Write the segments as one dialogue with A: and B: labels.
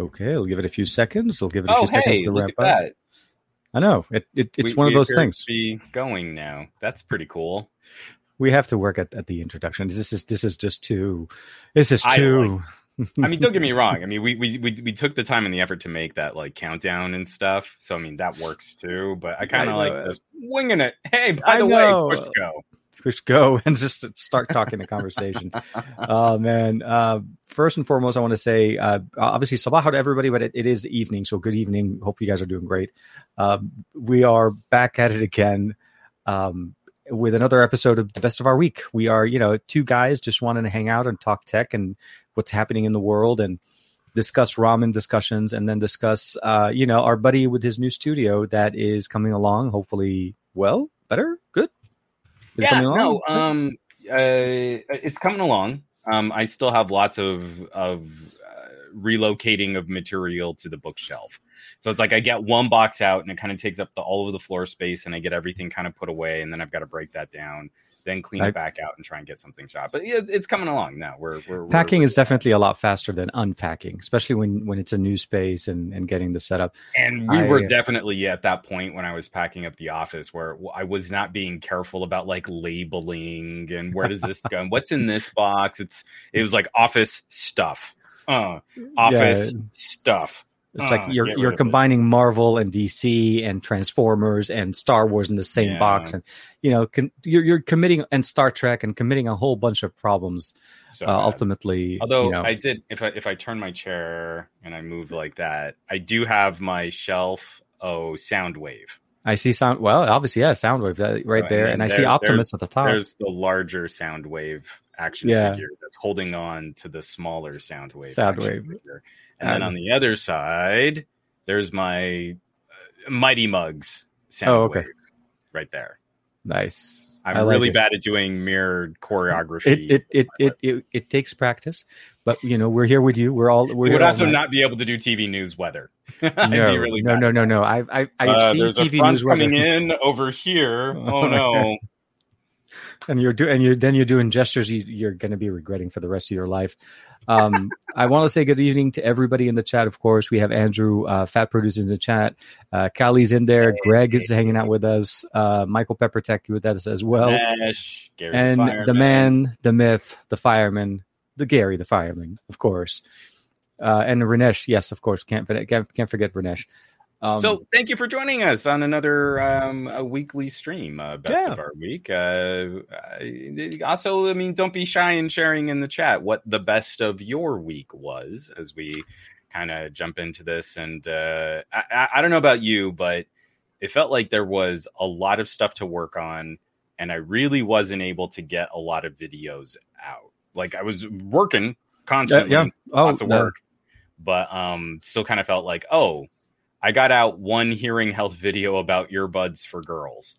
A: Okay, I'll give it a few seconds. I'll give it a
B: Oh,
A: few seconds
B: hey,
A: to
B: look
A: wrap up.
B: that.
A: I know it, it it's
B: We-
A: one of those things.
B: to Be going now. That's pretty cool.
A: We have to work at, at the introduction. This is this is just too. This is
B: I
A: too.
B: I mean, don't get me wrong. I mean, we, we we we took the time and the effort to make that like countdown and stuff. So I mean, that works too. But I kind of like just winging it. Hey, by
A: I
B: the
A: know.
B: way, push go.
A: Push go and just start talking the conversation. Oh man! Uh, first and foremost, I want to say uh, obviously sabah to everybody, but it, it is evening, so good evening. Hope you guys are doing great. Um, we are back at it again um, with another episode of the best of our week. We are, you know, two guys just wanting to hang out and talk tech and what's happening in the world and discuss ramen discussions and then discuss, uh, you know, our buddy with his new studio that is coming along. Hopefully, well, better, good. Is
B: yeah, no, um, uh, it's coming along. Um, I still have lots of of uh, relocating of material to the bookshelf. So it's like I get one box out and it kind of takes up the all of the floor space, and I get everything kind of put away, and then I've got to break that down, then clean
A: I-
B: it back out and try and get something shot. But yeah, it's coming along now. We're we're
A: packing
B: we're,
A: is definitely a lot faster than unpacking, especially when when it's a new space and and getting the setup.
B: And we
A: I-
B: were definitely at that point when I was packing up the office where I was not being careful about like labeling and where does this go? What's in this box? It's it was like office stuff. Uh, office stuff.
A: It's
B: Uh,
A: like you're you're
B: it.
A: combining Marvel and DC and Transformers and Star Wars in the same
B: Yeah.
A: box, and you know con- you're you're committing and Star Trek and committing a whole bunch of problems.
B: So
A: uh, ultimately,
B: Although
A: you know,
B: I did, if I if I turn my chair and I move like that, I do have my shelf. Oh, Soundwave.
A: I see sound. Well, obviously, yeah, Soundwave uh, right
B: And
A: there,
B: then
A: and I see Optimus at the top.
B: There's the larger Soundwave action
A: Yeah.
B: figure that's holding on to the smaller Soundwave.
A: Soundwave.
B: action figure. And then
A: Um,
B: on the other side, there's my uh, Mighty Mugs Soundwave
A: Oh, okay.
B: right there.
A: Nice.
B: I'm
A: like
B: really
A: it.
B: bad at doing mirrored choreography.
A: It it it, it it it takes practice, but you know we're here with you. We're all we're
B: We would also
A: night.
B: not be able to do TV news weather.
A: No,
B: really
A: no, no, no, no. I've I've, I've
B: Uh,
A: seen TV news weather.
B: coming in over here. Oh no!
A: and you're doing and you're then you're doing gestures you, you're going to be regretting for the rest of your life. Um, I want to say good evening to everybody in the chat. Of course, we have Andrew, uh, Fat Producers in the chat. Uh, Kylie's in there. Greg is hanging out with us. Uh, Michael Peppertech with us as well,
B: Nash, Gary
A: and
B: Fireman.
A: the man, the myth, the fireman, the Gary, the fireman, of course, uh, and Ranesh. Yes, of course, can't forget can't, can't forget Ranesh. Um,
B: so thank you for joining us on another um, a weekly stream, uh, best
A: Yeah.
B: of our week. Uh, also, I mean, don't be shy in sharing in the chat what the best of your week was as we kind of jump into this. And uh, I, I, don't know about you, but it felt like there was a lot of stuff to work on, and I really wasn't able to get a lot of videos out. Like I was working
A: yeah,
B: constantly,
A: yeah. Oh,
B: lots of
A: no.
B: work, but um, still kind of felt like, oh, I got out one hearing health video about earbuds for girls.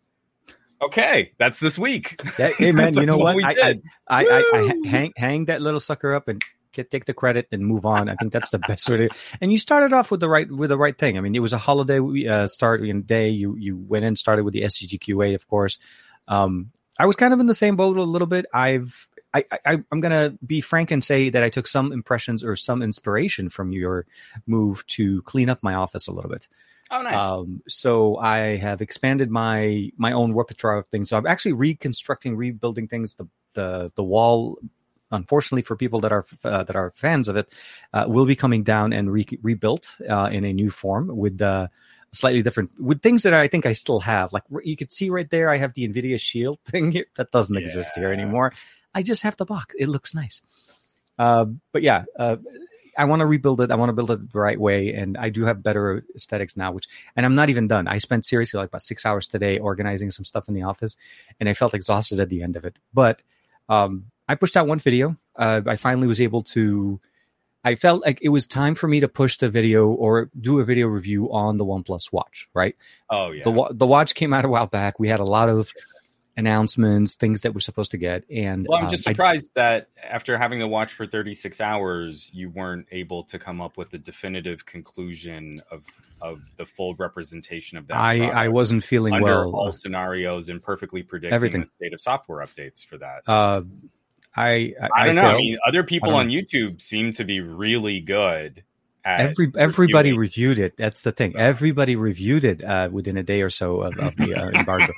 B: Okay, that's this week.
A: Yeah, hey man, you know what? I, I. I, I, I hang hang that little sucker up and get, take the credit and move on. I think that's the best way to. And you started off with the right with the right thing. I mean, it was a holiday uh, start in day. You you went in started with the SCGQA, of course. Um, I was kind of in the same boat a little bit. I've I, I I'm gonna be frank and say that I took some impressions or some inspiration from your move to clean up my office a little bit.
B: Oh, nice.
A: Um, so I have expanded my my own repertoire of things. So I'm actually reconstructing, rebuilding things. The the the wall, unfortunately for people that are uh, that are fans of it, uh, will be coming down and re- rebuilt uh, in a new form with uh, slightly different with things that I think I still have. Like you could see right there, I have the Nvidia Shield thing here that doesn't exist here anymore. I just have the box. It looks nice. Uh, but yeah, uh, I want to rebuild it. I want to build it the right way, and I do have better aesthetics now. Which, and I'm not even done. I spent seriously like about six hours today organizing some stuff in the office, and I felt exhausted at the end of it. But um, I pushed out one video. Uh, I finally was able to. I felt like it was time for me to push the video or do a video review on the OnePlus Watch. Right,
B: oh yeah.
A: the the watch came out a while back. We had a lot of announcements, things that we're supposed to get, and
B: well, I'm
A: um,
B: just
A: I-
B: surprised that after having the watch for 36 hours, you weren't able to come up with the definitive conclusion of of the full representation of that.
A: I, I wasn't feeling
B: under
A: well.
B: all scenarios and perfectly predicting
A: Everything.
B: the state of software updates for that.
A: Uh, I, I
B: I don't know. I
A: failed.
B: mean, other people
A: don't
B: on YouTube seem to be really good
A: Every everybody reviewed it. That's the thing. Everybody reviewed it uh, within a day or so of, of the uh, embargo.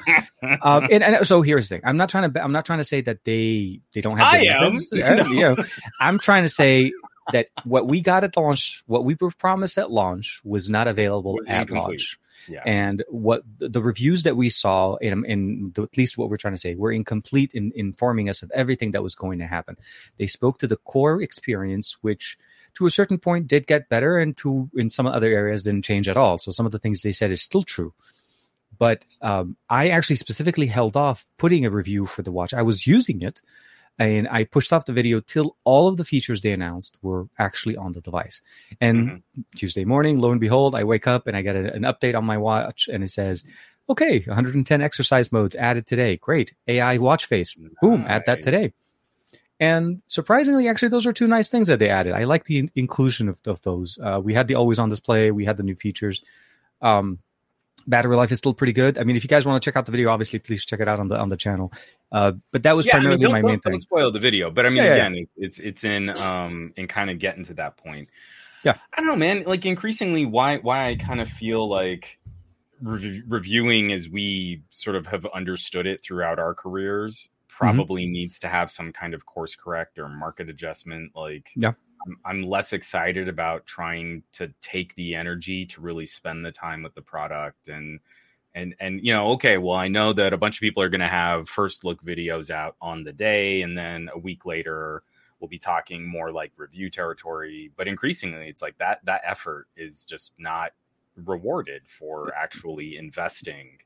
A: um, and, and, so here's the thing. I'm not trying to. I'm not trying to say that they they don't have.
B: I am.
A: you know, I'm trying to say that what we got at launch, what we were promised at launch, was not available was at launch. Yeah. And what the reviews that we saw, in, in the, at least what we're trying to say, were incomplete in informing us of everything that was going to happen. They spoke to the core experience, which to a certain point did get better, and to in some other areas didn't change at all. So some of the things they said is still true. But um, I actually specifically held off putting a review for the watch. I was using it and I pushed off the video till all of the features they announced were actually on the device. And mm-hmm. Tuesday morning, lo and behold, I wake up and I get a, an update on my watch, and it says, "Okay, 110 exercise modes added today. Great, AI watch face. Nice. Boom, add that today." And surprisingly, actually, those are two nice things that they added. I like the in- inclusion of, of those. Uh, we had the always on display. We had the new features. Um, battery life is still pretty good. I mean, if you guys want to check out the video, obviously, please check it out on the on the channel. Uh, but that was yeah, primarily I mean, my main thing.
B: Spoil the video, but I mean, yeah, again, yeah. it's it's in um in kind of getting to that point.
A: Yeah,
B: I don't know, man. Like increasingly, why why I kind of feel like re- reviewing as we sort of have understood it throughout our careers. Probably mm-hmm. needs to have some kind of course correct or market adjustment. Like,
A: yeah.
B: I'm, I'm less excited about trying to take the energy to really spend the time with the product and and and you know okay well i know that a bunch of people are going to have first look videos out on the day and then a week later we'll be talking more like review territory but increasingly it's like that that effort is just not rewarded for actually investing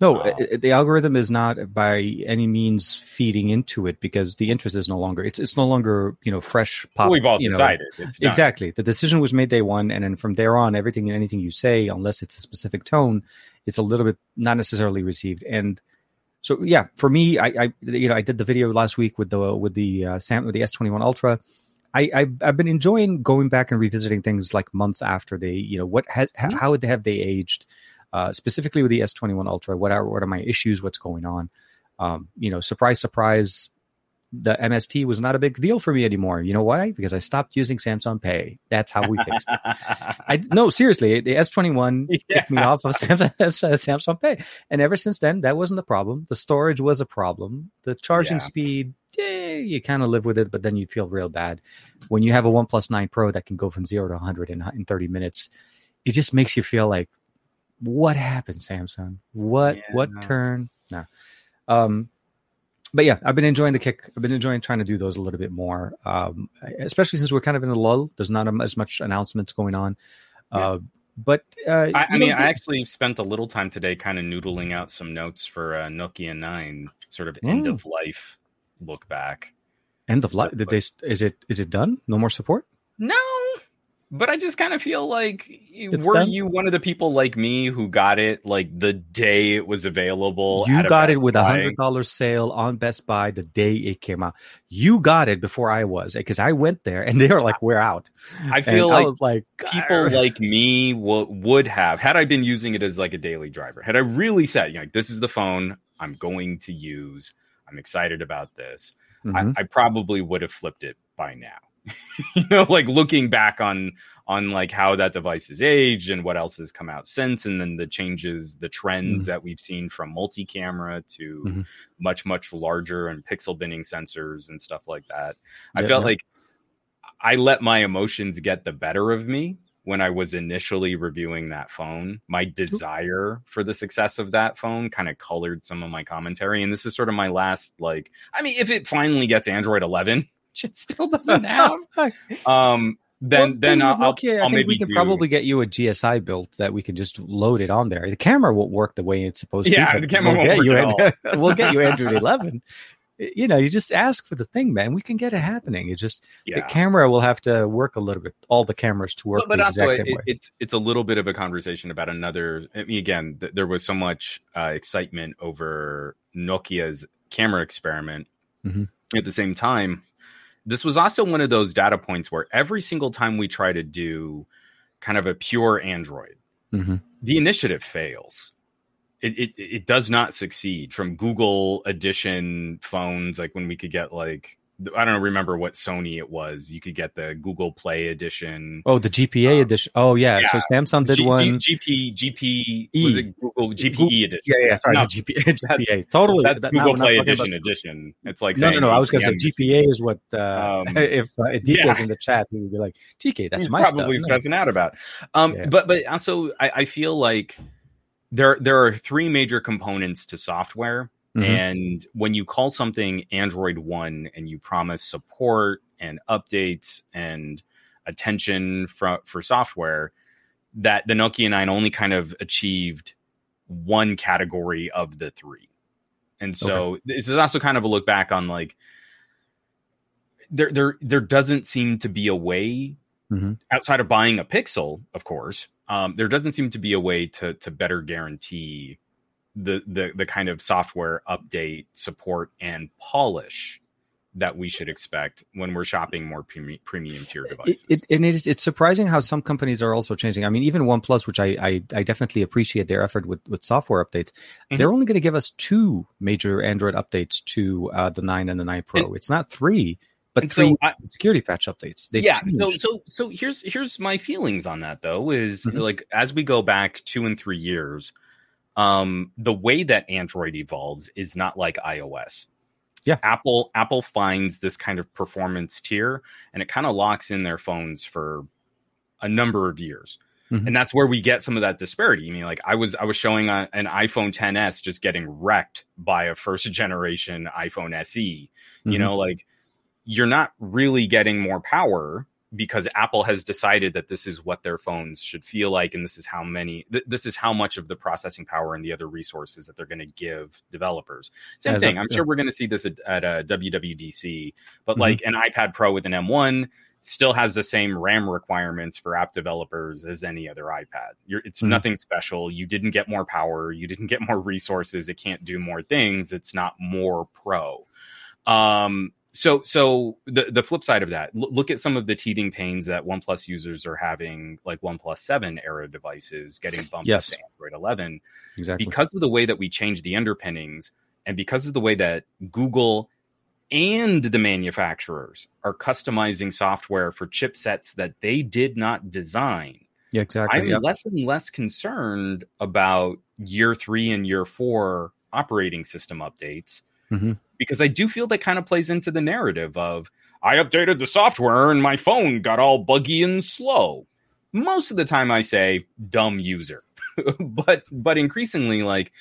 A: no, um, the algorithm is not by any means feeding into it because the interest is no longer it's it's no longer you know fresh
B: pop. We've all decided
A: exactly. The decision was made day one, and then from there on, everything and anything you say, unless it's a specific tone, it's a little bit not necessarily received. And so, yeah, for me, I, I you know I did the video last week with the with the uh, Sam with the S twenty one Ultra. I, I have been enjoying going back and revisiting things like months after they you know what ha- mm-hmm. how have they aged uh, specifically with the S21 Ultra. What are what are my issues? What's going on? Um, you know, surprise, surprise. The MST was not a big deal for me anymore. You know why? Because I stopped using Samsung Pay. That's how we fixed it. I no, seriously, the S21 yeah. kicked me off of Samsung Pay, and ever since then, that wasn't a problem. The storage was a problem. The charging yeah. speed, eh, you kind of live with it, but then you feel real bad when you have a OnePlus 9 Pro that can go from zero to 100 in, in 30 minutes. It just makes you feel like what happened, Samsung? What yeah, what no. turn? No. Um, but yeah, I've been enjoying the kick. I've been enjoying trying to do those a little bit more, um, especially since we're kind of in a lull. There's not as much announcements going on. Yeah. Uh, but uh,
B: I, I mean, I actually spent a little time today kind of noodling out some notes for uh, Nokia Nine, sort of mm. end of life look back.
A: End of life? Did they? Is it? Is it done? No more support?
B: No, but I just kind of feel like it's were done? you one of the people like me who got it like the day it was available?
A: You got it with a hundred dollar sale on Best Buy the day it came out. You got it before I was because I went there and they were like, "We're out."
B: I feel like I like people like me w- would have had I been using it as like a daily driver. Had I really said, you know, like, "This is the phone I'm going to use. I'm excited about this," mm-hmm. I, I probably would have flipped it by now. you know like looking back on on like how that device is aged and what else has come out since and then the changes the trends mm-hmm. that we've seen from multi-camera to mm-hmm. much much larger and pixel binning sensors and stuff like that yeah, i felt yeah. like i let my emotions get the better of me when I was initially reviewing that phone, my desire for the success of that phone kind of colored some of my commentary. And this is sort of my last, like, I mean, if it finally gets Android 11, which it still doesn't have. um, then well, then I'll,
A: okay,
B: I'll
A: think we can do... probably get you a GSI built that we can just load it on there. The camera won't work the way it's supposed
B: yeah,
A: to.
B: Yeah, the camera we'll won't
A: work
B: you,
A: we'll get you Android 11. You know, you just ask for the thing, man. We can get it happening. It's just yeah. the camera will have to work a little bit. All the cameras to work, but, but also it,
B: it's it's a little bit of a conversation about another. I mean, again, th- there was so much uh, excitement over Nokia's camera experiment. Mm-hmm. At the same time, this was also one of those data points where every single time we try to do kind of a pure Android, mm-hmm. the initiative fails. It, it, it does not succeed from Google edition phones, like when we could get like I don't remember what Sony it was. You could get the Google Play edition.
A: Oh, the GPA um, edition. Oh, yeah. yeah. So Samsung did G- one.
B: G- GP GP e. was it Google GPE Google, edition?
A: Yeah, yeah. Sorry, no, GPA. GPA. Totally.
B: That's that, Google Play edition. Edition. It's like
A: no, no, no. I was going to say GPA is what. Uh, um, if uh, DK yeah. in the chat, he would be like, TK, that's
B: He's
A: my
B: probably
A: stuff.
B: stressing out about. Um, yeah. but but also I, I feel like there there are three major components to software Mm-hmm. And when you call something Android One and you promise support and updates and attention for, for software, that the Nokia 9 only kind of achieved one category of the three. And so okay. this is also kind of a look back on like there there there doesn't seem to be a way mm-hmm. outside of buying a Pixel, of course. Um, there doesn't seem to be a way to to better guarantee the the the kind of software update support and polish that we should expect when we're shopping more premium, premium tier devices.
A: It, it, and it's, it's surprising how some companies are also changing. I mean, even OnePlus, which I, I, I definitely appreciate their effort with, with software updates, mm-hmm. they're only going to give us two major Android updates to uh, the 9 and the 9 Pro. And, it's not three, but three so I, security patch updates.
B: They've yeah. Changed. So so so here's here's my feelings on that though. Is mm-hmm. like as we go back two and three years um, the way that Android evolves is not like iOS.
A: Yeah.
B: Apple Apple finds this kind of performance tier and it kind of locks in their phones for a number of years. Mm-hmm. And that's where we get some of that disparity. I mean, like I was I was showing a, an iPhone 10s just getting wrecked by a first generation iPhone SE. Mm-hmm. You know, like you're not really getting more power because Apple has decided that this is what their phones should feel like, and this is how many, th- this is how much of the processing power and the other resources that they're going to give developers. Same As thing. i am sure we're going to see this at, at a WWDC, but mm-hmm. like an iPad Pro with an M1 still has the same RAM requirements for app developers as any other iPad. You're, it's mm-hmm. nothing special. You didn't get more power. You didn't get more resources. It can't do more things. It's not more pro. Um, so so the the flip side of that l- look at some of the teething pains that oneplus users are having like oneplus 7 era devices getting bumped yes. to android 11
A: exactly
B: because of the way that we change the underpinnings and because of the way that google and the manufacturers are customizing software for chipsets that they did not design
A: yeah exactly
B: i'm yep. less and less concerned about year three and year four operating system updates mm-hmm because I do feel that kind of plays into the narrative of I updated the software and my phone got all buggy and slow. Most of the time I say dumb user. but but increasingly like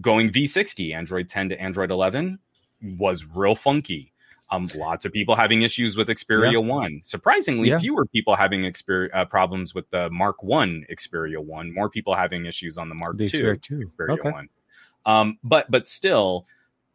B: going V60 Android 10 to Android 11 was real funky. Um, lots of people having issues with Xperia yeah. One. Surprisingly, yeah. fewer people having exper- uh, problems with the Mark One Xperia One. More people having issues on the Mark the Two Xperia okay. One. Um, but but still,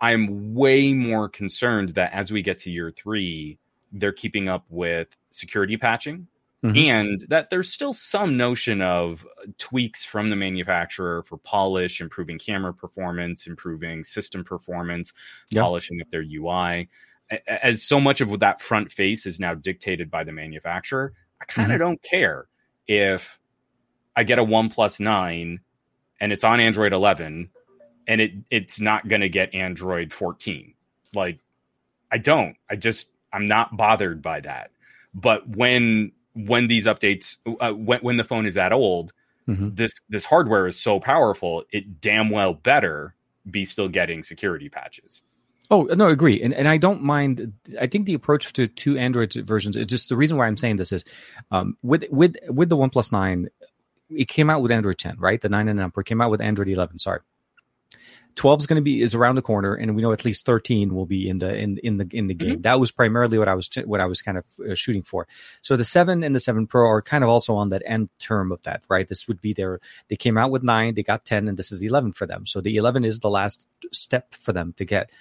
B: I'm way more concerned that as we get to year three, they're keeping up with security patching mm-hmm. and that there's still some notion of tweaks from the manufacturer for polish, improving camera performance, improving system performance, yep. polishing up their UI. As so much of that front face is now dictated by the manufacturer, I kind of mm-hmm. don't care if I get a OnePlus Nine and it's on Android 11 and it it's not going to get Android 14. Like I don't. I just I'm not bothered by that. But when when these updates uh, when when the phone is that old, mm-hmm. this this hardware is so powerful, it damn well better be still getting security patches.
A: Oh no, I agree, and and I don't mind. I think the approach to two Android versions is just the reason why I'm saying this is um, with with with the OnePlus Nine, it came out with Android 10, right? The nine and up came out with Android 11. Sorry, 12 is going to be is around the corner and we know at least 13 will be in the in in the in the game. Mm-hmm. that was primarily what i was what i was kind of uh, shooting for. So the 7 and the 7 pro are kind of also on that end term of that right? This would be their they came out with 9 they got 10 and this is 11 for them. So the 11 is the last step for them to get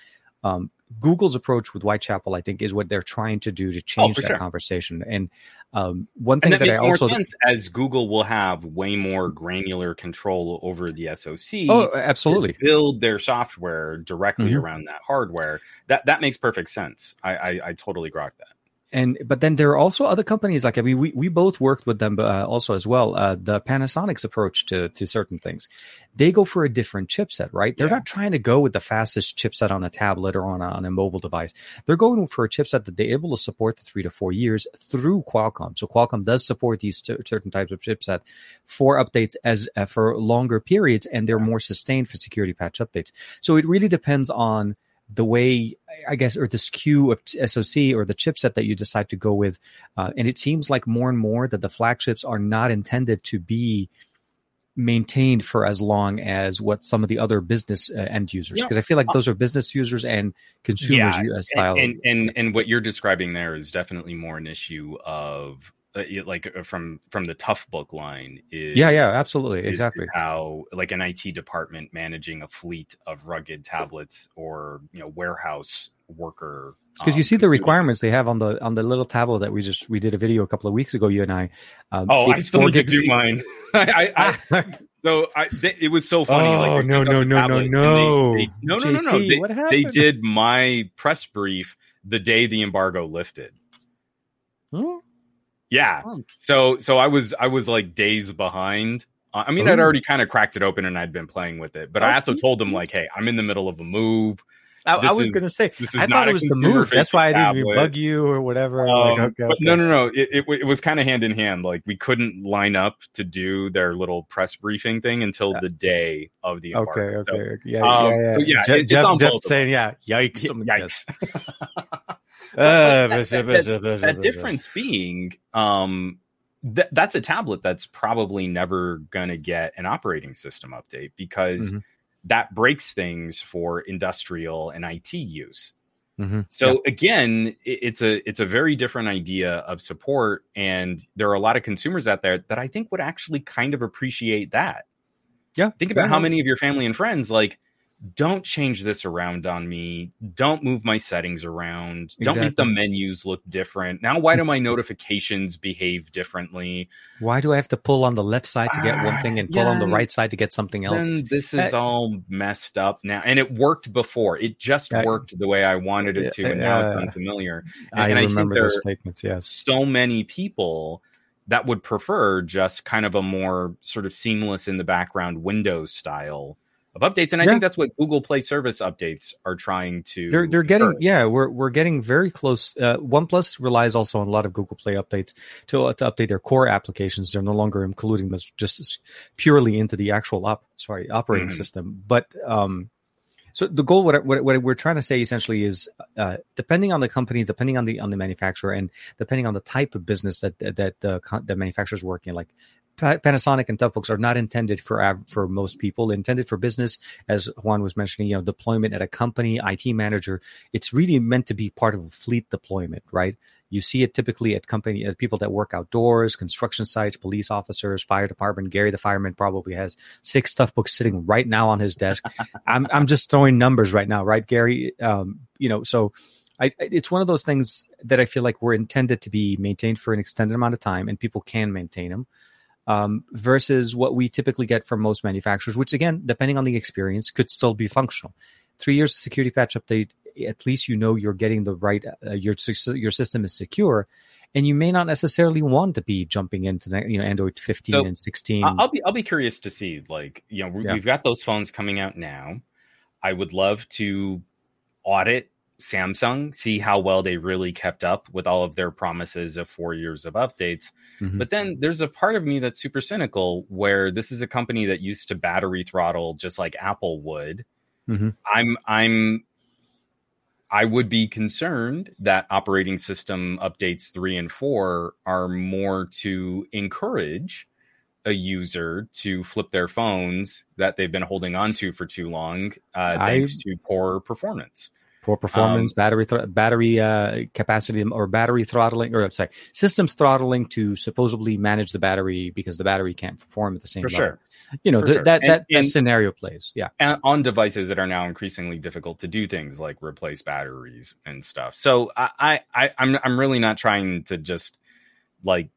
A: um, Google's approach with Whitechapel, I think, is what they're trying to do to oh, change oh, that sure. conversation. And um, one thing
B: that,
A: that
B: I
A: also
B: sense as Google will have way more granular control over the SoC.
A: Oh, absolutely.
B: build their software directly mm-hmm. around that hardware. That that makes perfect sense. I I, I totally grok that.
A: And but then there are also other companies like I mean we we both worked with them uh, also as well. Uh, the Panasonic's approach to to certain things, they go for a different chipset, right? They're
B: Yeah.
A: not trying to go with the fastest chipset on a tablet or on a, on a mobile device. They're going for a chipset that they're able to support the three to four years through Qualcomm. So Qualcomm does support these cer- certain types of chipset for updates as uh, for longer periods, and they're more sustained for security patch updates. So it really depends on the way I guess or the SKU of SoC or the chipset that you decide to go with. Uh, and it seems like more and more that the flagships are not intended to be maintained for as long as what some of the other business uh, end users
B: Yeah.
A: because I feel like those are business users and consumers
B: Yeah,
A: uh, style.
B: and, and and what you're describing there is definitely more an issue of uh, like uh, from from the Toughbook line is
A: yeah, yeah, absolutely, exactly.
B: how like an IT department managing a fleet of rugged tablets or you know warehouse worker
A: Because
B: um,
A: you see the requirements they have on the on the little tablet that we just we did a video a couple of weeks ago. You and I. Um,
B: Oh, I still need to do mine. I, I, I so I, they, it was so funny.
A: Oh,
B: like, they
A: no, no, no, no, no.
B: They, they, no, no, no, no. They,
A: what
B: they did my press brief the day the embargo lifted.
A: Huh?
B: Yeah. So so I was I was like days behind. Uh, I mean, I'd already kind of cracked it open and I'd been playing with it, but I
A: Oh,
B: also told them like, hey, I'm in the middle of a move.
A: I, I was
B: is-
A: gonna say
B: This is
A: I thought it was the move. That's why I didn't even bug you or whatever.
B: Um,
A: like, okay,
B: but
A: okay.
B: no, no, no. It, it, it was kind of hand in hand. Like we couldn't line up to do their little press briefing thing until the day of the
A: Okay,
B: embargo.
A: okay,
B: So,
A: yeah,
B: um,
A: yeah, yeah.
B: so yeah, it-
A: Jeff, Jeff saying, yeah, yikes,
B: yikes.
A: Uh,
B: that- difference being um th- that's a tablet that's probably never going to get an operating system update because
A: Mhm.
B: that breaks things for industrial and IT use.
A: Mhm.
B: So again, i- it's a it's a very different idea of support and there are a lot of consumers out there that I think would actually kind of appreciate that.
A: Yeah.
B: Think about
A: Yeah,
B: how many of your family and friends like don't change this around on me. Don't move my settings around. Don't make the menus look different. Now, why do my notifications behave differently?
A: Why do I have to pull on the left side to get one
B: Ah,
A: thing and pull on the right side to get something else?
B: This is
A: Uh,
B: all messed up now. And it worked before. It just
A: I-
B: worked the way I wanted it to, and now it's
A: Yeah.
B: unfamiliar.
A: I
B: and I
A: remember
B: there-
A: those statements. Yes.
B: so many people that would prefer just kind of a more sort of seamless in the background Windows style of updates. And I
A: Yeah.
B: think that's what Google Play Service updates are trying to.
A: They're they're getting yeah we're we're getting very close. Uh, OnePlus relies also on a lot of Google Play updates to, to update their core applications. They're no longer including this just purely into the actual op sorry operating
B: Mhm.
A: system. But um, so the goal what, what what we're trying to say essentially is uh, depending on the company, depending on the on the manufacturer, and depending on the type of business that that the the manufacturer is working like. Pa- Panasonic and Toughbooks are not intended for for most people. Intended for business, as Juan was mentioning. You know, deployment at a company, IT manager. It's really meant to be part of a fleet deployment, right? You see it typically at company at people that work outdoors, construction sites, police officers, fire department. Gary, the fireman, probably has six Toughbooks sitting right now on his desk. I'm I'm just throwing numbers right now, right, Gary? Um, you know, so. I, it's one of those things that I feel like were intended to be maintained for an extended amount of time, and people can maintain them um, versus what we typically get from most manufacturers, which again, depending on the experience, could still be functional. Three years of security patch update, at least you know you're getting the right, uh, your your system is secure, and you may not necessarily want to be jumping into the, you know Android 15
B: So,
A: and 16.
B: I- I'll be I'll be curious to see like you know we-
A: Yeah.
B: we've got those phones coming out now. I would love to audit Samsung, see how well they really kept up with all of their promises of four years of updates.
A: Mhm.
B: But then there's a part of me that's super cynical where this is a company that used to battery throttle just like Apple would.
A: Mhm.
B: I'm I'm I would be concerned that operating system updates 3 and 4 are more to encourage a user to flip their phones that they've been holding on to for too long uh,
A: I-
B: thanks to poor performance.
A: Poor performance,
B: Um,
A: battery thr- battery uh, capacity, or battery throttling, or sorry, systems throttling to supposedly manage the battery because the battery can't perform at the same
B: For
A: level.
B: sure.
A: You know th-
B: sure.
A: that
B: And-
A: that, that
B: and-
A: scenario plays. Yeah.
B: and on devices that are now increasingly difficult to do things like replace batteries and stuff. So I, I, I I'm I'm really not trying to just like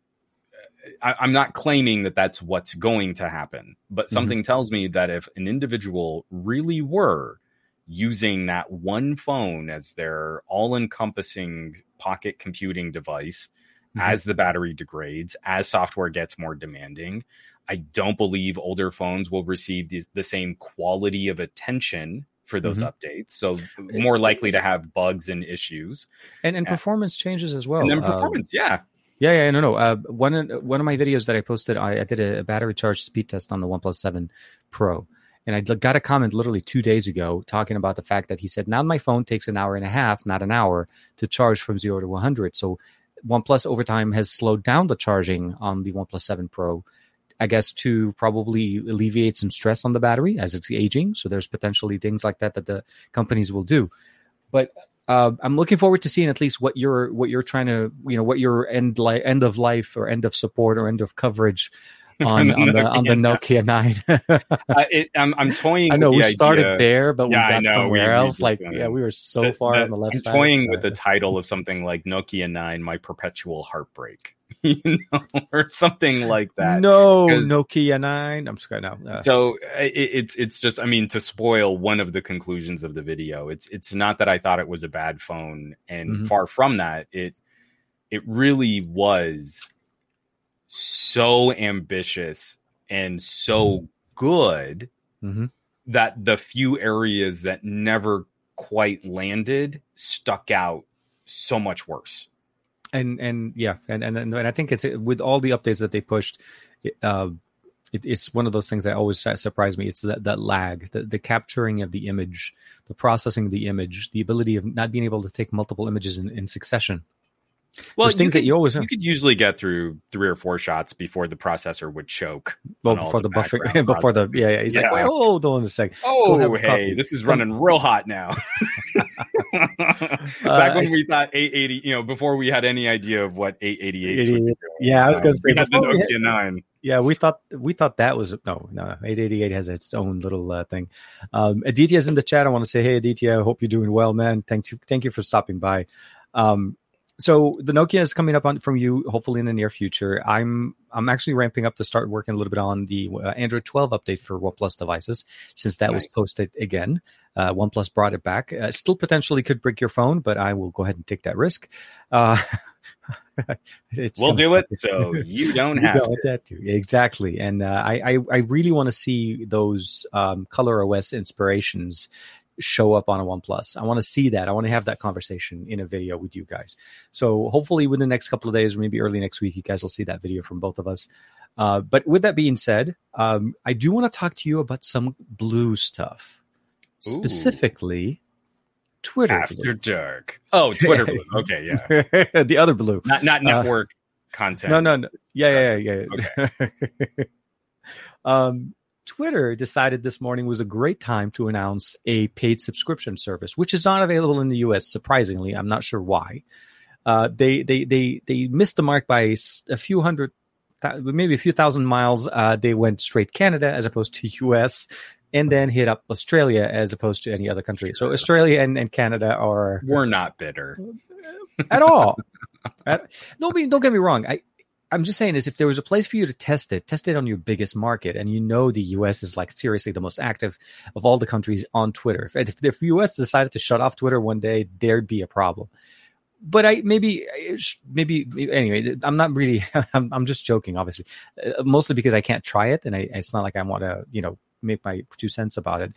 B: I, I'm not claiming that that's what's going to happen, but
A: Mhm.
B: something tells me that if an individual really were using that one phone as their all-encompassing pocket computing device
A: Mhm.
B: as the battery degrades, as software gets more demanding. I don't believe older phones will receive the, the same quality of attention for those
A: Mhm.
B: updates. So more likely to have bugs and issues.
A: and and
B: Yeah.
A: performance changes as well.
B: and then
A: Uh,
B: performance, yeah.
A: Yeah, yeah, no, no. Uh, one of- one of my videos that I posted, I, I did a, a battery charge speed test on the OnePlus Seven Pro, and I got a comment literally two days ago talking about the fact that he said now my phone takes an hour and a half, not an hour, to charge from zero to one hundred. So OnePlus over time has slowed down the charging on the OnePlus Seven Pro. I guess to probably alleviate some stress on the battery as it's aging. So there's potentially things like that that the companies will do. But uh, I'm looking forward to seeing at least what you're what you're trying to you know what your end li- end of life or end of support or end of coverage on on the on the Nokia nine.
B: Uh, it, I'm, I'm toying.
A: I know we started there, but
B: Yeah, I
A: we got
B: know,
A: somewhere
B: we-
A: else. like
B: kinda-
A: yeah, we were so
B: the-
A: far
B: the-
A: on the left
B: I'm
A: side.
B: toying with the title of something like Nokia Nine, my perpetual heartbreak, you know, or something like that.
A: No, Nokia nine. I'm just to uh,
B: so i- i it's it's just I mean to spoil one of the conclusions of the video. It's it's not that I thought it was a bad phone, and
A: Mhm.
B: far from that. It it really was so ambitious and so good
A: mhm.
B: that the few areas that never quite landed stuck out so much worse.
A: and and yeah, and and and I think it's with all the updates that they pushed. Uh, it, it's one of those things that always su- surprise me. It's that, that lag, the, the capturing of the image, the processing of the image, the ability of not being able to take multiple images in, in succession.
B: Well,
A: There's things
B: you
A: that you always
B: could, you could usually get through three or four shots before the processor would choke.
A: well before the,
B: the
A: buffering, before the yeah yeah. He's like, wait, hold on a sec.
B: Oh, hey,
A: coffee.
B: this is running real hot now. Back
A: I
B: when we thought 880, you know, before we had any idea of what 888s would be doing.
A: Yeah, I was
B: Um,
A: gonna say,
B: we had the
A: we had-
B: 9.
A: Yeah, we thought we thought that was no, no. 888 has its own little uh, thing. Um, Aditya's in the chat. I want to say, hey, Aditya, I hope you're doing well, man. Thank you, thank you for stopping by. Um, so the Nokia is coming up on from you, hopefully in the near future. I'm I'm actually ramping up to start working a little bit on the uh, Android 12 update for OnePlus devices, since that was posted again. Uh, OnePlus brought it back. Uh, still potentially could break your phone, but I will go ahead and take that risk. Uh, it's
B: We'll do it so you don't
A: You
B: have
A: don't
B: to.
A: have to. Exactly. And uh, I, I, I really want to see those um, ColorOS inspirations show up on a OnePlus. I want to see that. I want to have that conversation in a video with you guys. So hopefully within the next couple of days or maybe early next week, you guys will see that video from both of us. Uh, but with that being said, um, I do want to talk to you about some blue stuff,
B: Ooh.
A: specifically Twitter.
B: After dark. Oh, Twitter blue. Okay, yeah.
A: the other blue.
B: Not not
A: Uh,
B: network content.
A: No, no, no. Yeah, yeah, yeah. yeah. um, Twitter decided this morning was a great time to announce a paid subscription service, which is not available in the U.S. Surprisingly, I'm not sure why. Uh, they they they they missed the mark by a few hundred, maybe a few thousand miles. Uh, they went straight Canada as opposed to U.S. and then hit up Australia as opposed to any other country. So Australia and, and Canada are
B: We're not bitter.
A: at all. At- no, don't get me wrong. I, I'm just saying is if there was a place for you to test it, test it on your biggest market, and you know the U.S. is like seriously the most active of all the countries on Twitter. If, if the U.S. decided to shut off Twitter one day, there'd be a problem. But I maybe maybe anyway. I'm not really. I'm, I'm just joking, obviously, uh, mostly because I can't try it, and I, it's not like I want to you know make my two cents about it.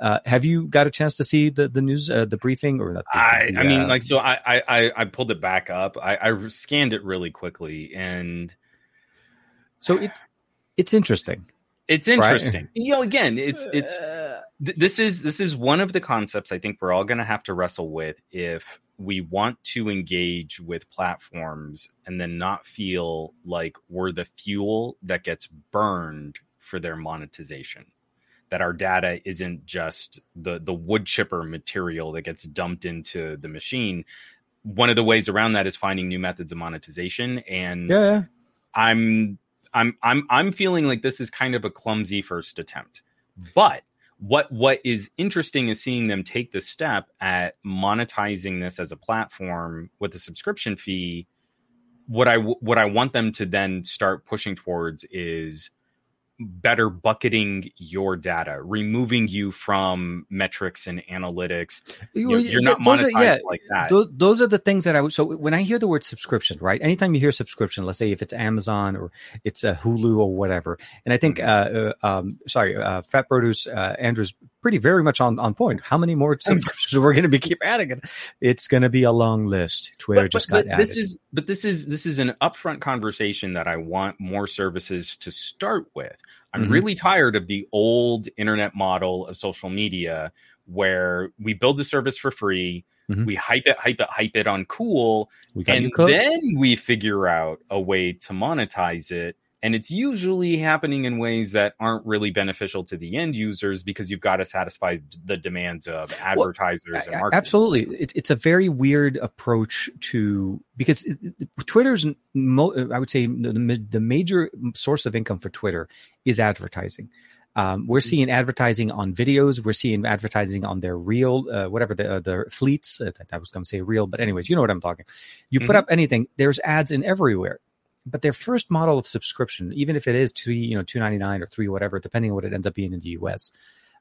A: Uh, have you got a chance to see the the news, uh, the briefing, or not?
B: I,
A: the,
B: I mean,
A: uh,
B: like, so I, I, I, I pulled it back up. I, I scanned it really quickly, and
A: so it it's interesting.
B: it's
A: Right.
B: interesting. You know, again, it's it's th- this is this is one of the concepts I think we're all going to have to wrestle with if we want to engage with platforms and then not feel like we're the fuel that gets burned for their monetization that our data isn't just the the wood chipper material that gets dumped into the machine one of the ways around that is finding new methods of monetization and
A: yeah, yeah.
B: I'm I'm I'm I'm feeling like this is kind of a clumsy first attempt. But what what is interesting is seeing them take the step at monetizing this as a platform with a subscription fee. What I what I want them to then start pushing towards is better bucketing your data, removing you from metrics and analytics. You're, you're not monetized are, yeah, like that.
A: Those, those, are the things that I would. So when I hear the word subscription, right? Anytime you hear subscription, let's say if it's Amazon or it's a Hulu or whatever, and I think, mm-hmm. uh, uh, um, sorry, uh, Fat Produce uh, Andrew's pretty very much on, on point. How many more subscriptions we're going to be keep adding? It. It's going to be a long list. Twitter but, but, just got
B: but
A: added.
B: This is, but this is this is an upfront conversation that I want more services to start with. I'm mm-hmm. really tired of the old internet model of social media where we build a service for free, mm-hmm. we hype it, hype it, hype it on cool, and then we figure out a way to monetize it and it's usually happening in ways that aren't really beneficial to the end users because you've got to satisfy the demands of advertisers well, and marketers.
A: Absolutely. It, it's a very weird approach to because Twitter's, I would say, the, the major source of income for Twitter is advertising. Um, we're mm-hmm. seeing advertising on videos. We're seeing advertising on their real, uh, whatever the uh, the fleets. Uh, I was going to say real, but anyways, you know what I'm talking. You mm-hmm. put up anything, there's ads in everywhere but their first model of subscription, even if it is two, you know, two ninety nine or three, whatever, depending on what it ends up being in the U.S.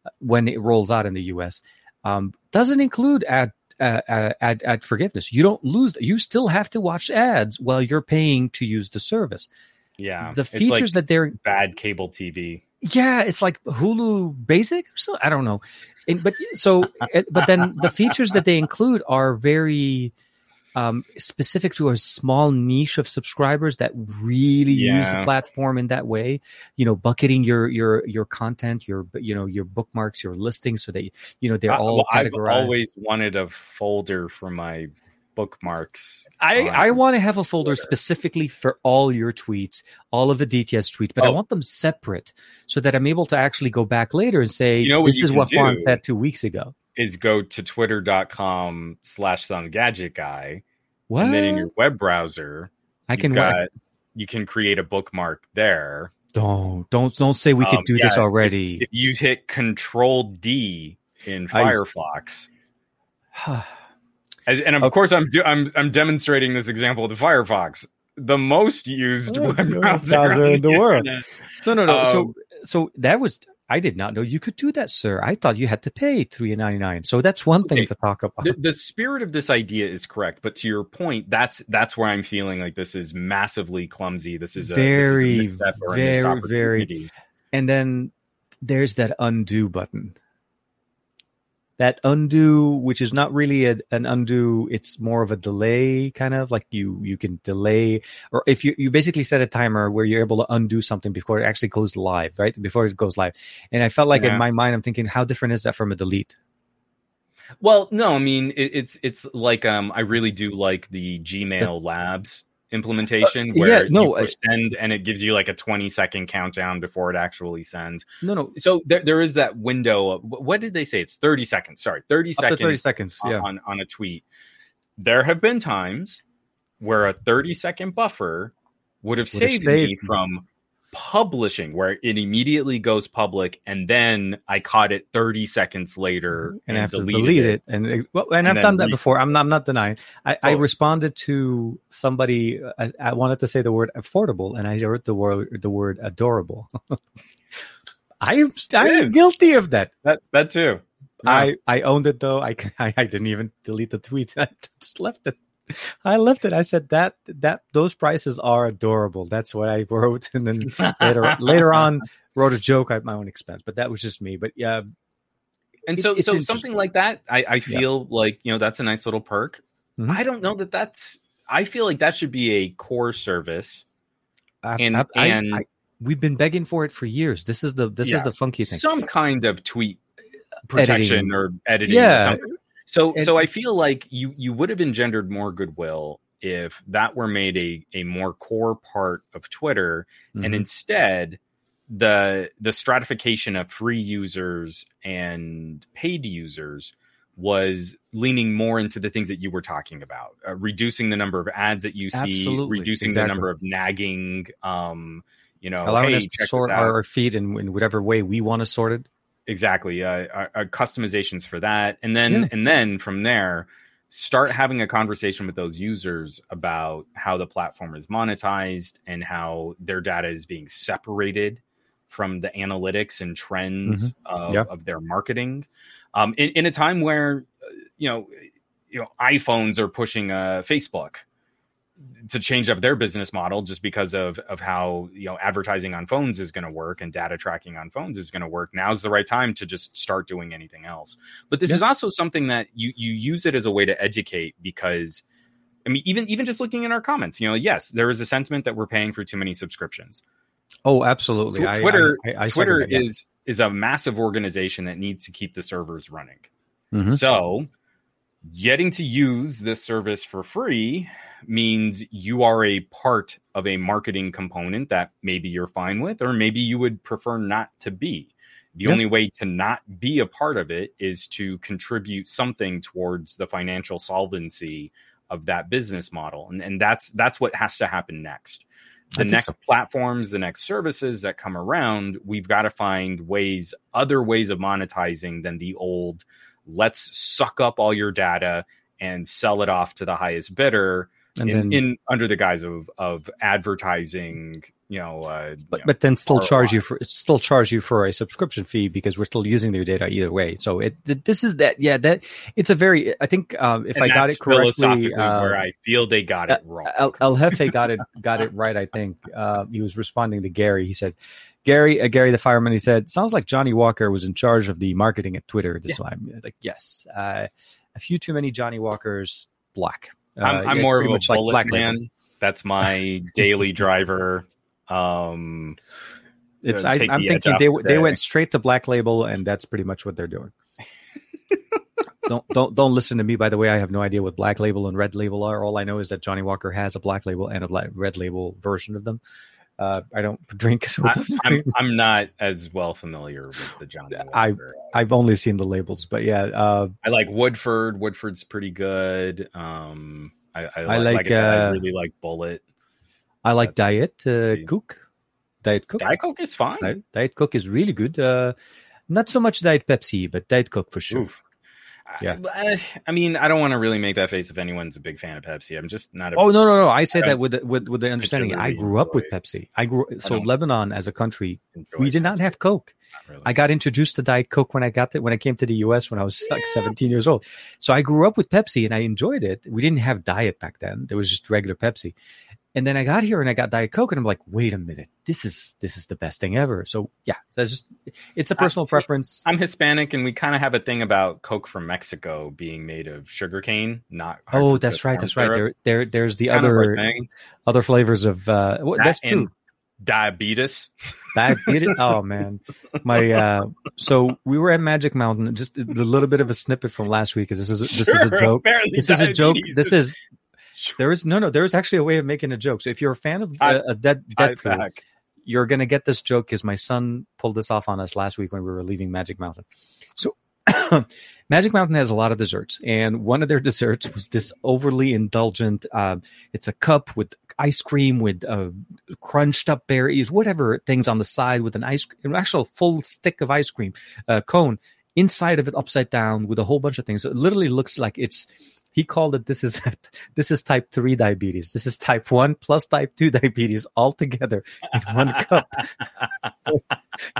A: Uh, when it rolls out in the U.S., um, doesn't include ad, uh, uh, ad ad forgiveness. You don't lose. You still have to watch ads while you're paying to use the service.
B: Yeah,
A: the features like that they're
B: bad cable TV.
A: Yeah, it's like Hulu Basic or so. I don't know, and, but so but then the features that they include are very um, specific to a small niche of subscribers that really yeah. use the platform in that way. You know, bucketing your your your content, your you know your bookmarks, your listings, so that you know they're all.
B: I, well, I've always wanted a folder for my bookmarks.
A: I, I want to have a folder Twitter. specifically for all your tweets, all of the DTS tweets, but oh. I want them separate so that I'm able to actually go back later and say, you know this is what Juan said two weeks ago
B: is go to twitter.com slash somegadgetguy. What? And then in your web browser,
A: I can
B: got, you can create a bookmark there.
A: Don't don't don't say we um, could do yeah, this already.
B: If, if, you hit Control D in Firefox, and of okay. course I'm do, I'm I'm demonstrating this example to Firefox, the most used oh, web browser in the, the world.
A: No, no, no. Um, so so that was I did not know you could do that, sir. I thought you had to pay three ninety nine. So that's one thing okay. to talk about.
B: The, the, spirit of this idea is correct, but to your point, that's that's where I'm feeling like this is massively clumsy. This is a,
A: very, this is a very, very. And then there's that undo button that undo which is not really a, an undo it's more of a delay kind of like you you can delay or if you you basically set a timer where you're able to undo something before it actually goes live right? Before it goes live. And i felt like yeah. in my mind i'm thinking how different is that from a delete?
B: Well no i mean it, it's it's like um i really do like the gmail labs implementation uh, where yeah, no, you push send and it gives you like a 20 second countdown before it actually sends.
A: No, no.
B: So there, there is that window. Of, what did they say? It's 30 seconds. Sorry, 30 seconds.
A: 30 seconds. Yeah.
B: On, on a tweet. There have been times where a 30 second buffer would have would saved have me from publishing where it immediately goes public and then I caught it 30 seconds later
A: and, and I have to delete it. it. And, well, and, and I've done that re- before. I'm not, I'm not denying. I, I responded to somebody. Uh, I, I, wanted to say the word affordable and I wrote the word, the word adorable. I'm, I'm guilty of that.
B: That, that too.
A: Yeah. I, I owned it though. I, I, I didn't even delete the tweet. I just left it. I loved it. I said that that those prices are adorable. That's what I wrote, and then later later on wrote a joke at my own expense. But that was just me. But yeah,
B: and so so something like that, I, I feel yeah. like you know that's a nice little perk. Mm-hmm. I don't know that that's. I feel like that should be a core service.
A: I, and I, and I, we've been begging for it for years. This is the this yeah, is the funky thing.
B: Some kind of tweet protection editing. or editing. Yeah. Or so and, so I feel like you you would have engendered more goodwill if that were made a a more core part of Twitter, mm-hmm. and instead the the stratification of free users and paid users was leaning more into the things that you were talking about, uh, reducing the number of ads that you see, Absolutely. reducing exactly. the number of nagging. Um, you know,
A: allowing hey, us to sort our feed in, in whatever way we want to sort it
B: exactly uh, uh, uh, customizations for that and then yeah. and then from there start having a conversation with those users about how the platform is monetized and how their data is being separated from the analytics and trends
A: Mm-hmm.
B: of,
A: Yeah.
B: of their marketing. Um, in, in a time where uh, you know, you know, iPhones are pushing uh, Facebook to change up their business model just because of of how you know advertising on phones is going to work and data tracking on phones is going to work. Now's the right time to just start doing anything else. But this
A: Yeah.
B: is also something that you you use it as a way to educate because I mean even even just looking in our comments, you know, yes, there is a sentiment that we're paying for too many subscriptions.
A: Oh, absolutely.
B: Twitter
A: I, I, I
B: Twitter is is a massive organization that needs to keep the servers running.
A: Mhm.
B: So, getting to use this service for free means you are a part of a marketing component that maybe you're fine with, or maybe you would prefer not to be. The
A: Yeah.
B: only way to not be a part of it is to contribute something towards the financial solvency of that business model. And, and that's that's what has to happen next. The next
A: so.
B: platforms, the next services that come around, we've got to find ways, other ways of monetizing than the old let's suck up all your data and sell it off to the highest bidder
A: And
B: in,
A: then,
B: in under the guise of of advertising you know uh
A: but
B: you know,
A: but then still charge you for still charge you for a subscription fee because we're still using their data either way. So it this is that yeah that it's a very I think um, if
B: and
A: I got it correctly, uh,
B: where i feel they got it wrong
A: El, El Jefe got it got it right. I think uh, he was responding to Gary. He said, "Gary, uh, Gary the fireman." He said, "Sounds like Johnnie Walker was in charge of the marketing at Twitter this time." Like, yes, uh, a few too many Johnnie Walkers. Black. Uh,
B: i'm, I'm more of a
A: much like
B: Bulleit
A: Black Label.
B: man that's my daily driver um
A: It's.
B: uh,
A: I,
B: the
A: thinking they they went straight to Black Label, and that's pretty much what they're doing. don't don't don't listen to me. By the way, I have no idea what Black Label and Red Label are. All I know is that Johnnie Walker has a Black Label and a black, Red Label version of them. Uh, I don't drink, so
B: I, I'm, I'm not as well familiar with the Johnnie
A: I-
B: Walker.
A: I've only seen the labels, but yeah, uh,
B: I like Woodford. Woodford's pretty good. Um, I, I,
A: I
B: like,
A: like,
B: I, I
A: uh,
B: really like Bulleit.
A: I like Diet uh. Coke. Diet Coke.
B: Diet Coke is fine.
A: Diet, Diet Coke is really good. Uh, not so much Diet Pepsi, but Diet Coke for sure.
B: Oof.
A: Yeah.
B: I, uh, I mean, I don't want to really make that face if anyone's a big fan of Pepsi. I'm just not a.
A: Oh no no no! I say
B: I
A: that with the, with with the understanding. I grew up with Pepsi. I grew so
B: don't-
A: Lebanon as a country. We did not have Coke.
B: Not really.
A: I got introduced to Diet Coke when I got when I came to the U.S. when I was like
B: Yeah.
A: 17 years old. So I grew up with Pepsi and I enjoyed it. We didn't have Diet back then. There was just regular Pepsi. And then I got here and I got Diet Coke and I'm like, wait a minute, this is this is the best thing ever. So yeah, that's just it's a
B: Uh,
A: personal
B: see,
A: preference.
B: I'm Hispanic, and we kind of have a thing about Coke from Mexico being made of sugarcane, not.
A: Oh, that's right, that's right. There there there's the
B: Kind
A: other
B: thing.
A: other flavors of uh
B: That
A: that's true.
B: diabetes.
A: Diabetes. oh man, my uh. So we were at Magic Mountain. Just a little bit of a snippet from last week. 'cause This is this is a joke. This is a joke. This is there is no no. There is actually a way of making a joke. So if you're a fan of
B: I-
A: uh, a dead
B: I
A: Deadpool, you're gonna get this joke because my son pulled this off on us last week when we were leaving Magic Mountain. So Magic Mountain has a lot of desserts, and one of their desserts was this overly indulgent. Uh, it's a cup with ice cream with uh, crunched up berries, whatever things on the side with an ice, an actual full stick of ice cream uh, cone inside of it, upside down with a whole bunch of things. So it literally looks like it's. He called it this is this is type three diabetes. This is type one plus type two diabetes all together in one cup.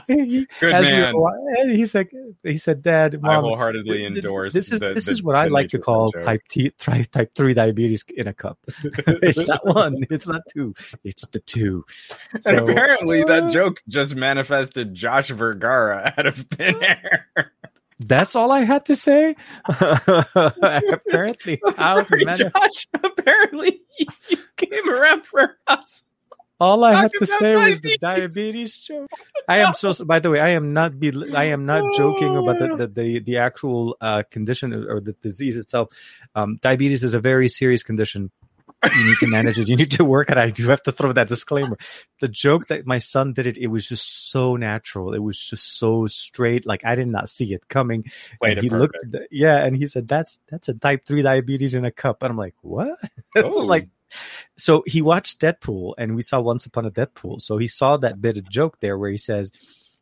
A: He-
B: Good
A: as we
B: man.
A: were- and he said, he said, Dad,
B: I
A: Mom,
B: wholeheartedly
A: th- th-
B: endorse.
A: This is
B: the-
A: this
B: the-
A: is what I like to call
B: joke.
A: type T, tri, type three diabetes in a cup. it's not one, it's not two, it's the two.
B: and
A: So,
B: apparently, that
A: uh,
B: joke just manifested Josh Vergara out of thin air.
A: That's all I had to say. Apparently,
B: Sorry, Josh. Apparently, you, came around for us.
A: all I had to say was the
B: diabetes.
A: diabetes joke. I am so. By the way, I am not. Be, I am not joking about the the the, the actual uh, condition or the disease itself. Um, diabetes is a very serious condition. You need to manage it. You need to work at it. I do have to throw that disclaimer. The joke that my son did it, it was just so natural. It was just so straight. Like I did not see it coming. And he looked,
B: perfect.
A: at the, yeah, and he said, "That's that's a type three diabetes in a cup." And I'm like, "What?" So,
B: Oh.
A: like, so he watched Deadpool, and we saw Once Upon a Deadpool. So he saw that bit of joke there where he says,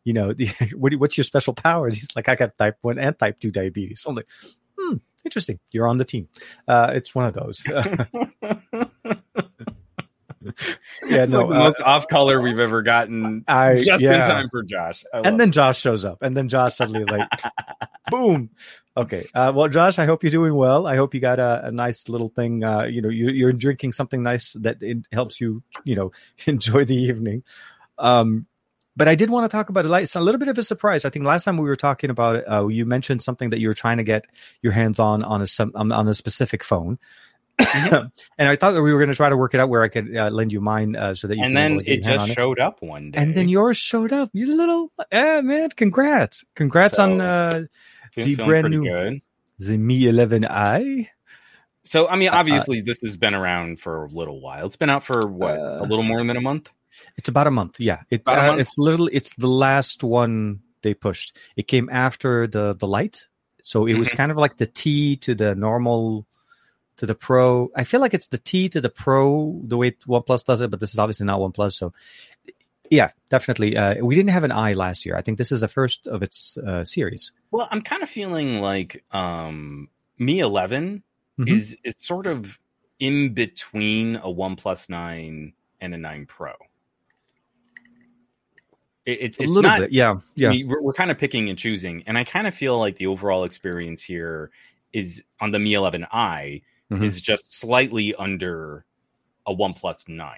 A: "You know, the, what, what's your special powers?" He's like, "I got type one and type two diabetes." So I'm like, "Hmm, interesting. You're on the team." Uh, it's one of those. yeah,
B: It's
A: no,
B: like the
A: uh,
B: most off color we've ever gotten.
A: I
B: Just
A: yeah.
B: in time for Josh.
A: And then Josh shows up, and then Josh suddenly like, boom. Okay, uh, well, Josh, I hope you're doing well. I hope you got a, a nice little thing. Uh, you know, you, you're drinking something nice that it helps you, you know, enjoy the evening. Um, but I did want to talk about it. It's a little bit of a surprise. I think last time we were talking about it, uh, you mentioned something that you were trying to get your hands on on a some on, a specific phone.
B: Mm-hmm.
A: and I thought that we were going to try to work it out where I could uh, lend you mine uh, so that you
B: and
A: can
B: then it just showed up one day.
A: and then yours showed up. You little, eh, man, congrats, congrats on uh, the brand new
B: good.
A: the Mi 11i.
B: So I mean,
A: Uh, uh,
B: obviously, this has been around for a little while. It's been out for what
A: Uh,
B: a little more than a month.
A: It's about a month. Yeah, it's uh,
B: month?
A: it's literally it's the last one they pushed. It came after the the Lite, so it was
B: Mhm.
A: kind of like the T to the normal to the Pro. I feel like it's the T to the Pro the way OnePlus does it, but this is obviously not OnePlus. So yeah, definitely. Uh, we didn't have an i last year. I think this is the first of its uh, series.
B: Well, I'm kind of feeling like um, Mi 11
A: Mhm.
B: is is sort of in between a OnePlus 9 and a 9 Pro. It, it's
A: A little
B: not,
A: bit, yeah, yeah.
B: I mean, we're, we're kind of picking and choosing, and I kind of feel like the overall experience here is on the Mi 11i
A: Mhm.
B: is just slightly under a OnePlus 9.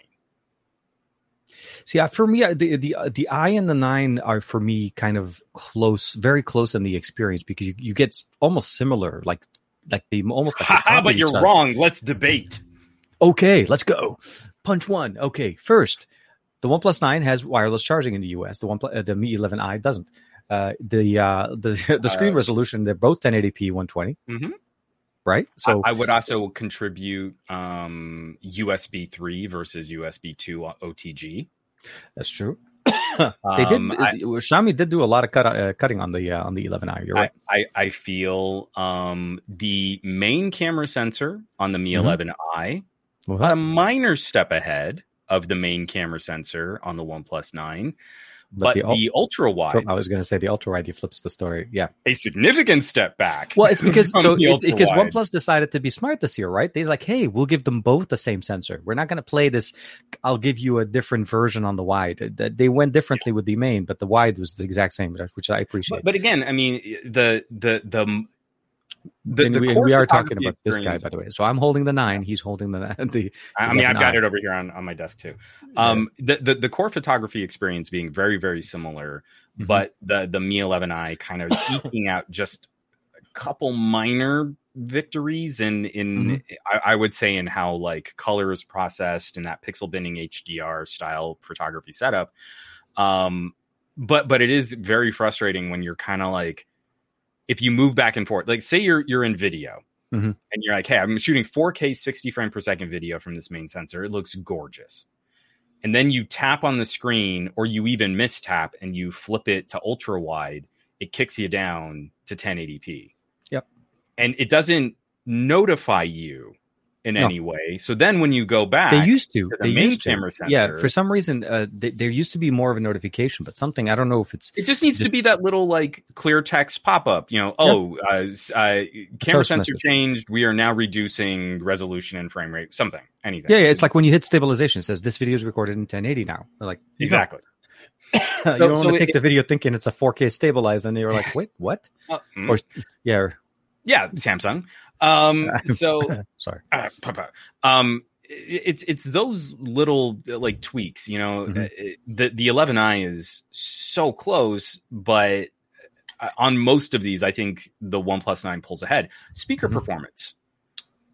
A: See, uh, for me, the the uh, the I and the nine are for me kind of close, very close in the experience because you, you get almost similar, like like they almost like they
B: but you're
A: other.
B: wrong. Let's debate.
A: Okay, let's go. Punch one. Okay, first, the OnePlus Nine has wireless charging in the US. The one uh, the Mi 11i doesn't. Uh, the uh, the the screen
B: Uh,
A: resolution they're both 1080p 120,
B: Mhm.
A: right? So
B: I, I would also contribute um, USB 3 versus USB 2 OTG.
A: that's true. they did.
B: Um, I-
A: uh, Xiaomi did do a lot of cut, uh, cutting on the uh, on the 11i. You're
B: I,
A: right.
B: I, I feel um, the main camera sensor on the Mi
A: Mhm.
B: 11i
A: Well,
B: a minor step ahead of the main camera sensor on the OnePlus 9, but,
A: the
B: the,
A: ul-
B: ultra wide,
A: I was going to say the ultra wide. He flips the story. Yeah.
B: a significant step back.
A: Well, it's because so it's because. OnePlus decided to be smart this year, right? They're like, hey, we'll give them both the same sensor. We're not going to play this. I'll give you a different version on the wide. They went differently with the main, but the wide was the exact same, which I appreciate.
B: But, but again, I mean, the the the the,
A: And
B: the
A: we, we are talking about this guy, by the way. So I'm holding the nine. He's holding the the.
B: I I mean, I've got
A: 11i.
B: it over here on, on my desk too. Um, the, the the core photography experience being very very similar,
A: Mhm.
B: but the the Mi 11i kind of eking out just a couple minor victories in in
A: Mhm.
B: I, I would say in how like color is processed in that pixel binning HDR style photography setup. Um, but but it is very frustrating when you're kind of like if you move back and forth. Like say you're you're in video
A: Mhm.
B: and you're like, hey, I'm shooting 4K 60 frame per second video from this main sensor. It looks gorgeous. And then you tap on the screen, or you even mistap and you flip it to ultra wide, it kicks you down to 1080p.
A: Yep.
B: And it doesn't notify you in
A: No.
B: any way. So then when you go back,
A: They used to.
B: to the
A: They
B: main
A: used to.
B: camera
A: Yeah, for some reason, uh, th- there used to be more of a notification, but something I don't know if it's
B: It just needs
A: Just-
B: to be that little like clear text pop up. You know, oh, uh, uh, camera sensor
A: message.
B: changed. We are now reducing resolution and frame rate. Something, anything.
A: yeah, yeah. It's like when you hit stabilization, it says this video is recorded in 1080 now. They're like
B: exactly.
A: you don't
B: so
A: want to
B: it-
A: take the video thinking it's a 4K stabilized, and they were like, wait, what?
B: Uh, mm.
A: Or yeah,
B: yeah, Samsung. Um, so
A: sorry.
B: uh, um, it- it's it's those little like tweaks. You know,
A: Mhm.
B: Uh, the the 11i is so close, but uh, on most of these, I think the OnePlus 9 pulls ahead. Speaker
A: Mhm.
B: performance.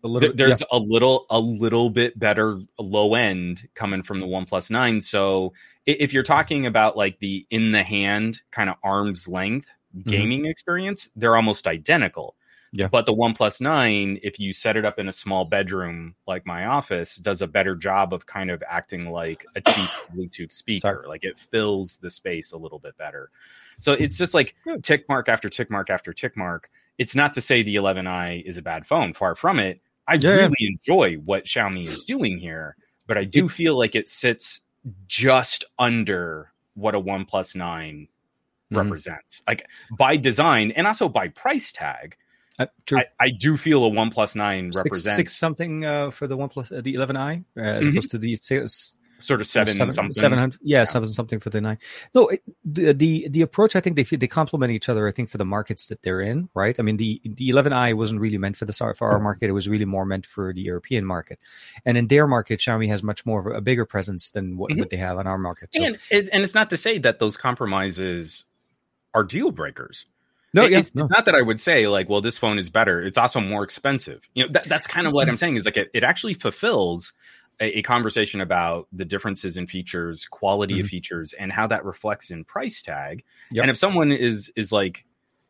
A: A little.
B: there's a little a little bit better low end coming from the OnePlus 9. So if you're talking about like the in the hand kind of arm's length gaming experience, they're almost identical.
A: Yeah.
B: But the OnePlus 9, if you set it up in a small bedroom like my office, does a better job of kind of acting like a cheap Bluetooth speaker.
A: Sorry.
B: Like it fills the space a little bit better. So it's just like tick mark after tick mark after tick mark. It's not to say the 11i is a bad phone. Far from it. I
A: Yeah,
B: really enjoy what Xiaomi is doing here, but I do feel like it sits just under what a OnePlus 9
A: Mhm.
B: represents. Like by design and also by price tag.
A: Uh.
B: I, I do feel a OnePlus Nine
A: six,
B: represents
A: six something uh, for the one plus uh, the 11i uh, as
B: Mhm.
A: opposed to the six,
B: sort of seven, something.
A: 700 yeah,
B: Yeah.
A: seven something for the nine no it, the, the the approach i think they they complement each other i think for the markets that they're in right i mean the the 11i wasn't really meant for the for our market it was really more meant for the european market and in their market xiaomi has much more of a, bigger presence than what,
B: Mhm.
A: what they have on our market so,
B: And it's, and it's not to say that those compromises are deal breakers.
A: No
B: It-
A: yeah
B: it's,
A: no.
B: it's not that I would say like, well, this phone is better. It's also more expensive. You know, that, that's kind of what I'm saying is like it, it actually fulfills a, a conversation about the differences in features, quality of mm-hmm. features, and how that reflects in price tag.
A: Yep.
B: And if someone is is like,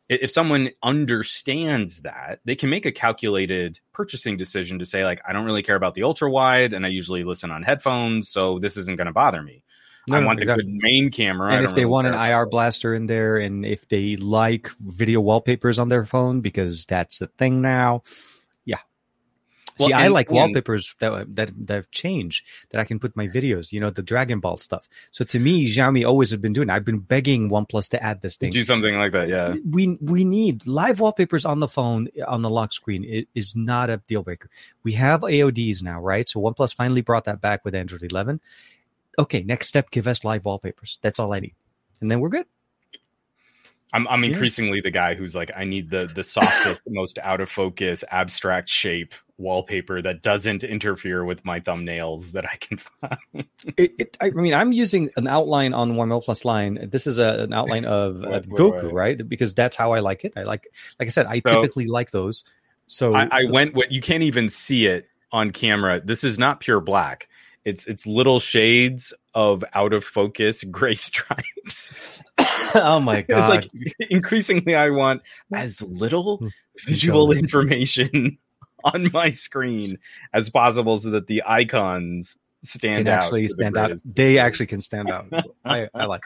B: if someone understands that, they can make a calculated purchasing decision to say like, I don't really care about the ultra wide, and I usually listen on headphones, so this isn't going to bother me.
A: No,
B: I
A: no,
B: want the
A: exactly.
B: good main camera. I
A: and if they want an IR blaster in there, and if they like video wallpapers on their phone because that's a thing now, yeah.
B: Well,
A: See, I like
B: and-
A: wallpapers that that that have changed that I can put my videos. You know, the Dragon Ball stuff. So to me, Xiaomi always have been doing. I've been begging OnePlus to add this thing.
B: do something like that. Yeah.
A: We we need live wallpapers on the phone on the lock screen. It is not a deal breaker. We have AODs now, right? So OnePlus finally brought that back with Android 11. Okay, next step, give us live wallpapers. That's all I need, and then we're good.
B: I'm I'm
A: Yeah.
B: increasingly the guy who's like, I need the the softest, most out of focus, abstract shape wallpaper that doesn't interfere with my thumbnails that I can find.
A: It, it, I mean, I'm using an outline on one Plus line. This is a, an outline of uh, Goku, right? Because that's how I like it. I like, like I said, I
B: So-
A: typically like those. So
B: I, I went what you can't even see it on camera. This is not pure black. It's it's little shades of out of focus gray stripes.
A: oh my god!
B: it's like increasingly I want as little
A: Hmm.
B: visual information on my screen as possible so that the icons stand
A: can
B: out.
A: actually
B: to the
A: stand out. They actually can stand out. I, I like.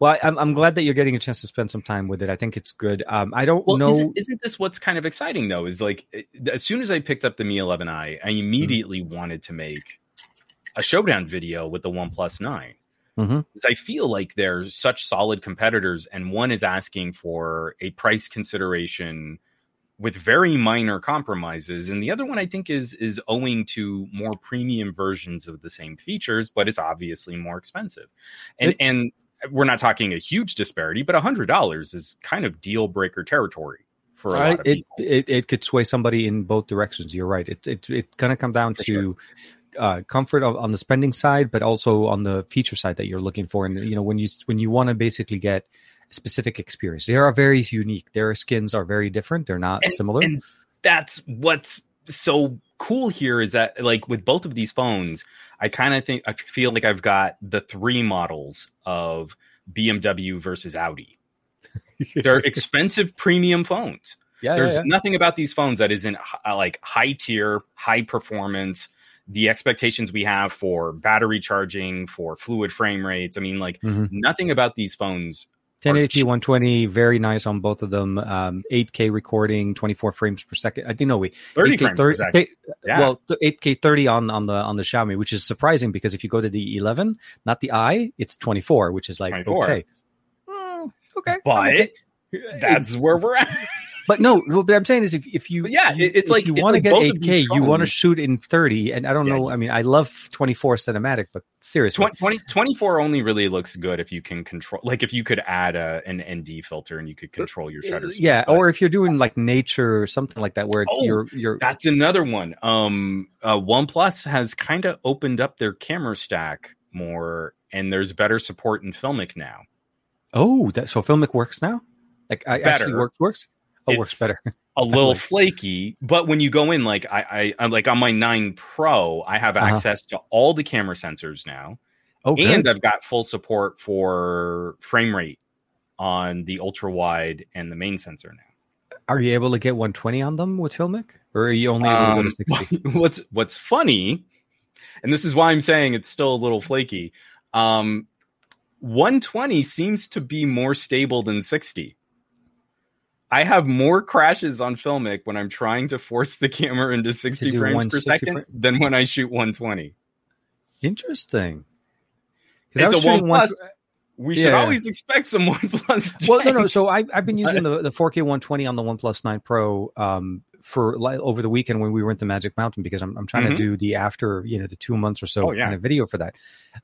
A: Well, I, I'm I'm glad that you're getting a chance to spend some time with it. I think it's good. Um, I don't
B: Well,
A: know.
B: isn't, isn't this what's kind of exciting though? Is like as soon as I picked up the Mi 11i, I immediately wanted to make a showdown video with the OnePlus Nine.
A: Mhm.
B: Because I feel like they're such solid competitors, and one is asking for a price consideration with very minor compromises, and the other one I think is is owing to more premium versions of the same features, but it's obviously more expensive. And
A: It-
B: and we're not talking a huge disparity, but hundred dollars is kind of deal breaker territory for a
A: I-
B: lot of
A: it,
B: people.
A: it it could sway somebody in both directions. You're right. It it it kind of come down
B: For
A: to uh, comfort of, on the spending side, but also on the feature side that you're looking for. And you know when you when you want to basically get a specific experience, they are very unique. Their skins are very different. They're not similar.
B: and that's what's so cool here is that like with both of these phones i kind of think i feel like i've got the three models of bmw versus audi they're expensive premium phones
A: yeah,
B: there's
A: yeah, yeah.
B: nothing about these phones that isn't hi- like high tier high performance the expectations we have for battery charging for fluid frame rates i mean like
A: Mhm.
B: nothing about these phones
A: 1080p 120, very nice on both of them. Um, 8K recording, 24 frames per second. I think no, wait,
B: 30
A: 8K
B: frames per second. Yeah
A: Well, the 8K 30 on on the on the Xiaomi, which is surprising because if you go to the 11, not the i, it's 24, which is like
B: 24.
A: okay, Mm, okay,
B: but
A: okay.
B: that's where we're at
A: But no, what I'm saying is if if you
B: But yeah, it's
A: if
B: like-
A: you want to
B: like
A: get
B: both
A: 8K, you want to shoot in 30, and I don't
B: Yeah,
A: know. I mean, I love 24 cinematic, but seriously,
B: 20, 20 24 only really looks good if you can control like if you could add a, an nd filter and you could control your shutter speed.
A: Uh, yeah,
B: But
A: or if you're doing like nature or something like that, where
B: Oh,
A: you're you're
B: that's another one um uh oneplus has kind of opened up their camera stack more and there's better support in filmic now
A: oh, that so Filmic works now. Like I actually works works.
B: It's-
A: works better.
B: a little
A: like-
B: flaky but when you go in like i i i'm like on my 9 pro i have
A: Uh-huh.
B: access to all the camera sensors now
A: Oh, good.
B: and i've got full support for frame rate on the ultra wide and the main sensor now
A: Are you able to get 120 on them with Filmic, or are you only able to go
B: Um,
A: to 60?
B: what's what's funny, and this is why I'm saying it's still a little flaky. Um, 120 seems to be more stable than 60. I have more crashes on Filmic when I'm trying to force the camera into 60 frames per
A: 160
B: second
A: fra-
B: than when I shoot 120.
A: Interesting.
B: It's
A: I was
B: a
A: shooting one.
B: OnePlus. we should always expect some one OnePlus.
A: Well, no, no. So I, I've been using the the 4K 120 on the OnePlus 9 Pro um, for like, over the weekend when we went to Magic Mountain because I'm I'm trying
B: Mhm.
A: to do the after you know the two months or so
B: Oh, yeah.
A: kind of video for that.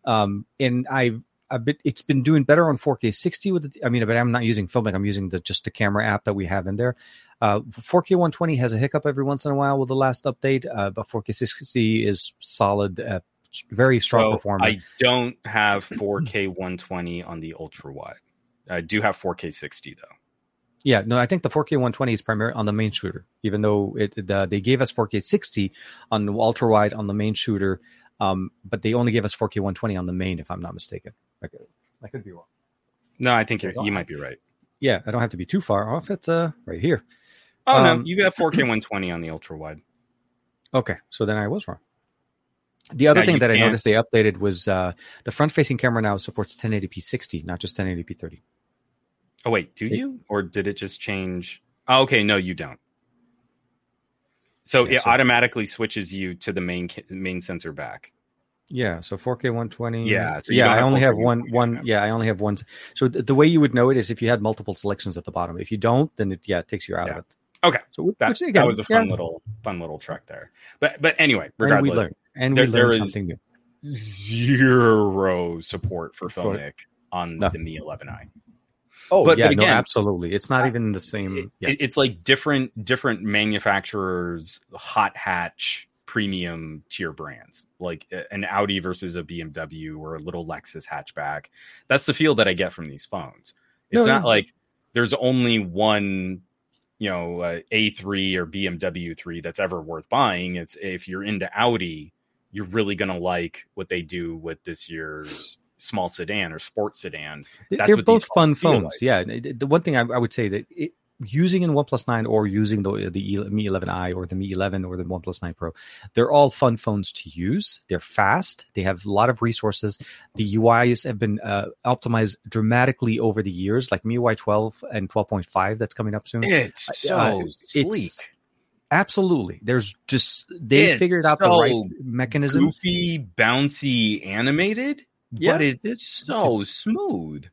A: Um, and I've a bit it's been doing better on 4K 60 with the, I mean, but I'm not using Filmic. I'm using the just the camera app that we have in there. Uh, 4K 120 has a hiccup every once in a while with the last update, uh, but 4K 60 is solid, uh, very strong
B: So,
A: performer.
B: I don't have 4K 120 on the ultra wide. I do have 4K 60 though.
A: Yeah, no, I think the 4K 120 is primarily on the main shooter, even though it, uh, they gave us 4K 60 on the ultra wide on the main shooter, um, but they only gave us 4K 120 on the main, if I'm not mistaken. I could, I could be wrong.
B: No, I think you're, you might be right.
A: Yeah, I don't have to be too far off. It's uh, right here.
B: Oh
A: Um,
B: no, you got 4K 120 on the ultra wide.
A: Okay, so then I was wrong. The other
B: Now
A: thing that I
B: can't-
A: noticed they updated was uh, the front facing camera now supports 1080p 60, not just 1080p 30.
B: Oh wait, do
A: It-
B: you or did it just change? Oh, okay, no, you don't. So
A: Yeah,
B: it
A: so-
B: automatically switches you to the main main sensor back.
A: Yeah, so 4K 120.
B: Yeah, so
A: yeah, I only have one. One.
B: now.
A: Yeah, I only have one. So th- the way you would know it is if you had multiple selections at the bottom. If you don't, then it yeah it takes you out
B: Yeah.
A: of it.
B: Okay.
A: So
B: That,
A: which,
B: that was a fun
A: yeah,
B: little fun little trick there. But but anyway,
A: and we
B: regardless,
A: learn and
B: there-
A: we
B: there
A: learn something new.
B: zero support for Filmic on
A: No.
B: the Mi 11i.
A: Oh
B: But-
A: yeah,
B: but
A: no, absolutely. It's not even the same.
B: It-
A: yeah,
B: it's like different different manufacturers hot hatch premium tier brands like an audi versus a bmw or a little lexus hatchback. That's the feel that i get from these phones. It's
A: No,
B: not like there's only one you know uh, a3 or bmw 3 that's ever worth buying. It's if you're into audi you're really going to like what they do with this year's small sedan or sports sedan. That's
A: they're both fun
B: phones like.
A: Yeah, the the one thing I, I would say that it, using in OnePlus Nine or using the the Mi 11i or the Mi 11 or the OnePlus 9 Pro, they're all fun phones to use. They're fast. They have a lot of resources. The UIs have been uh, optimized dramatically over the years, like MIUI 12 and 12.5 that's coming up soon.
B: it's
A: so Uh, it's- Absolutely. There's just they
B: It's
A: figured out the right mechanism.
B: goofy, bouncy, animated,
A: Yeah,
B: but it,
A: it's-
B: it's so
A: it's-
B: smooth.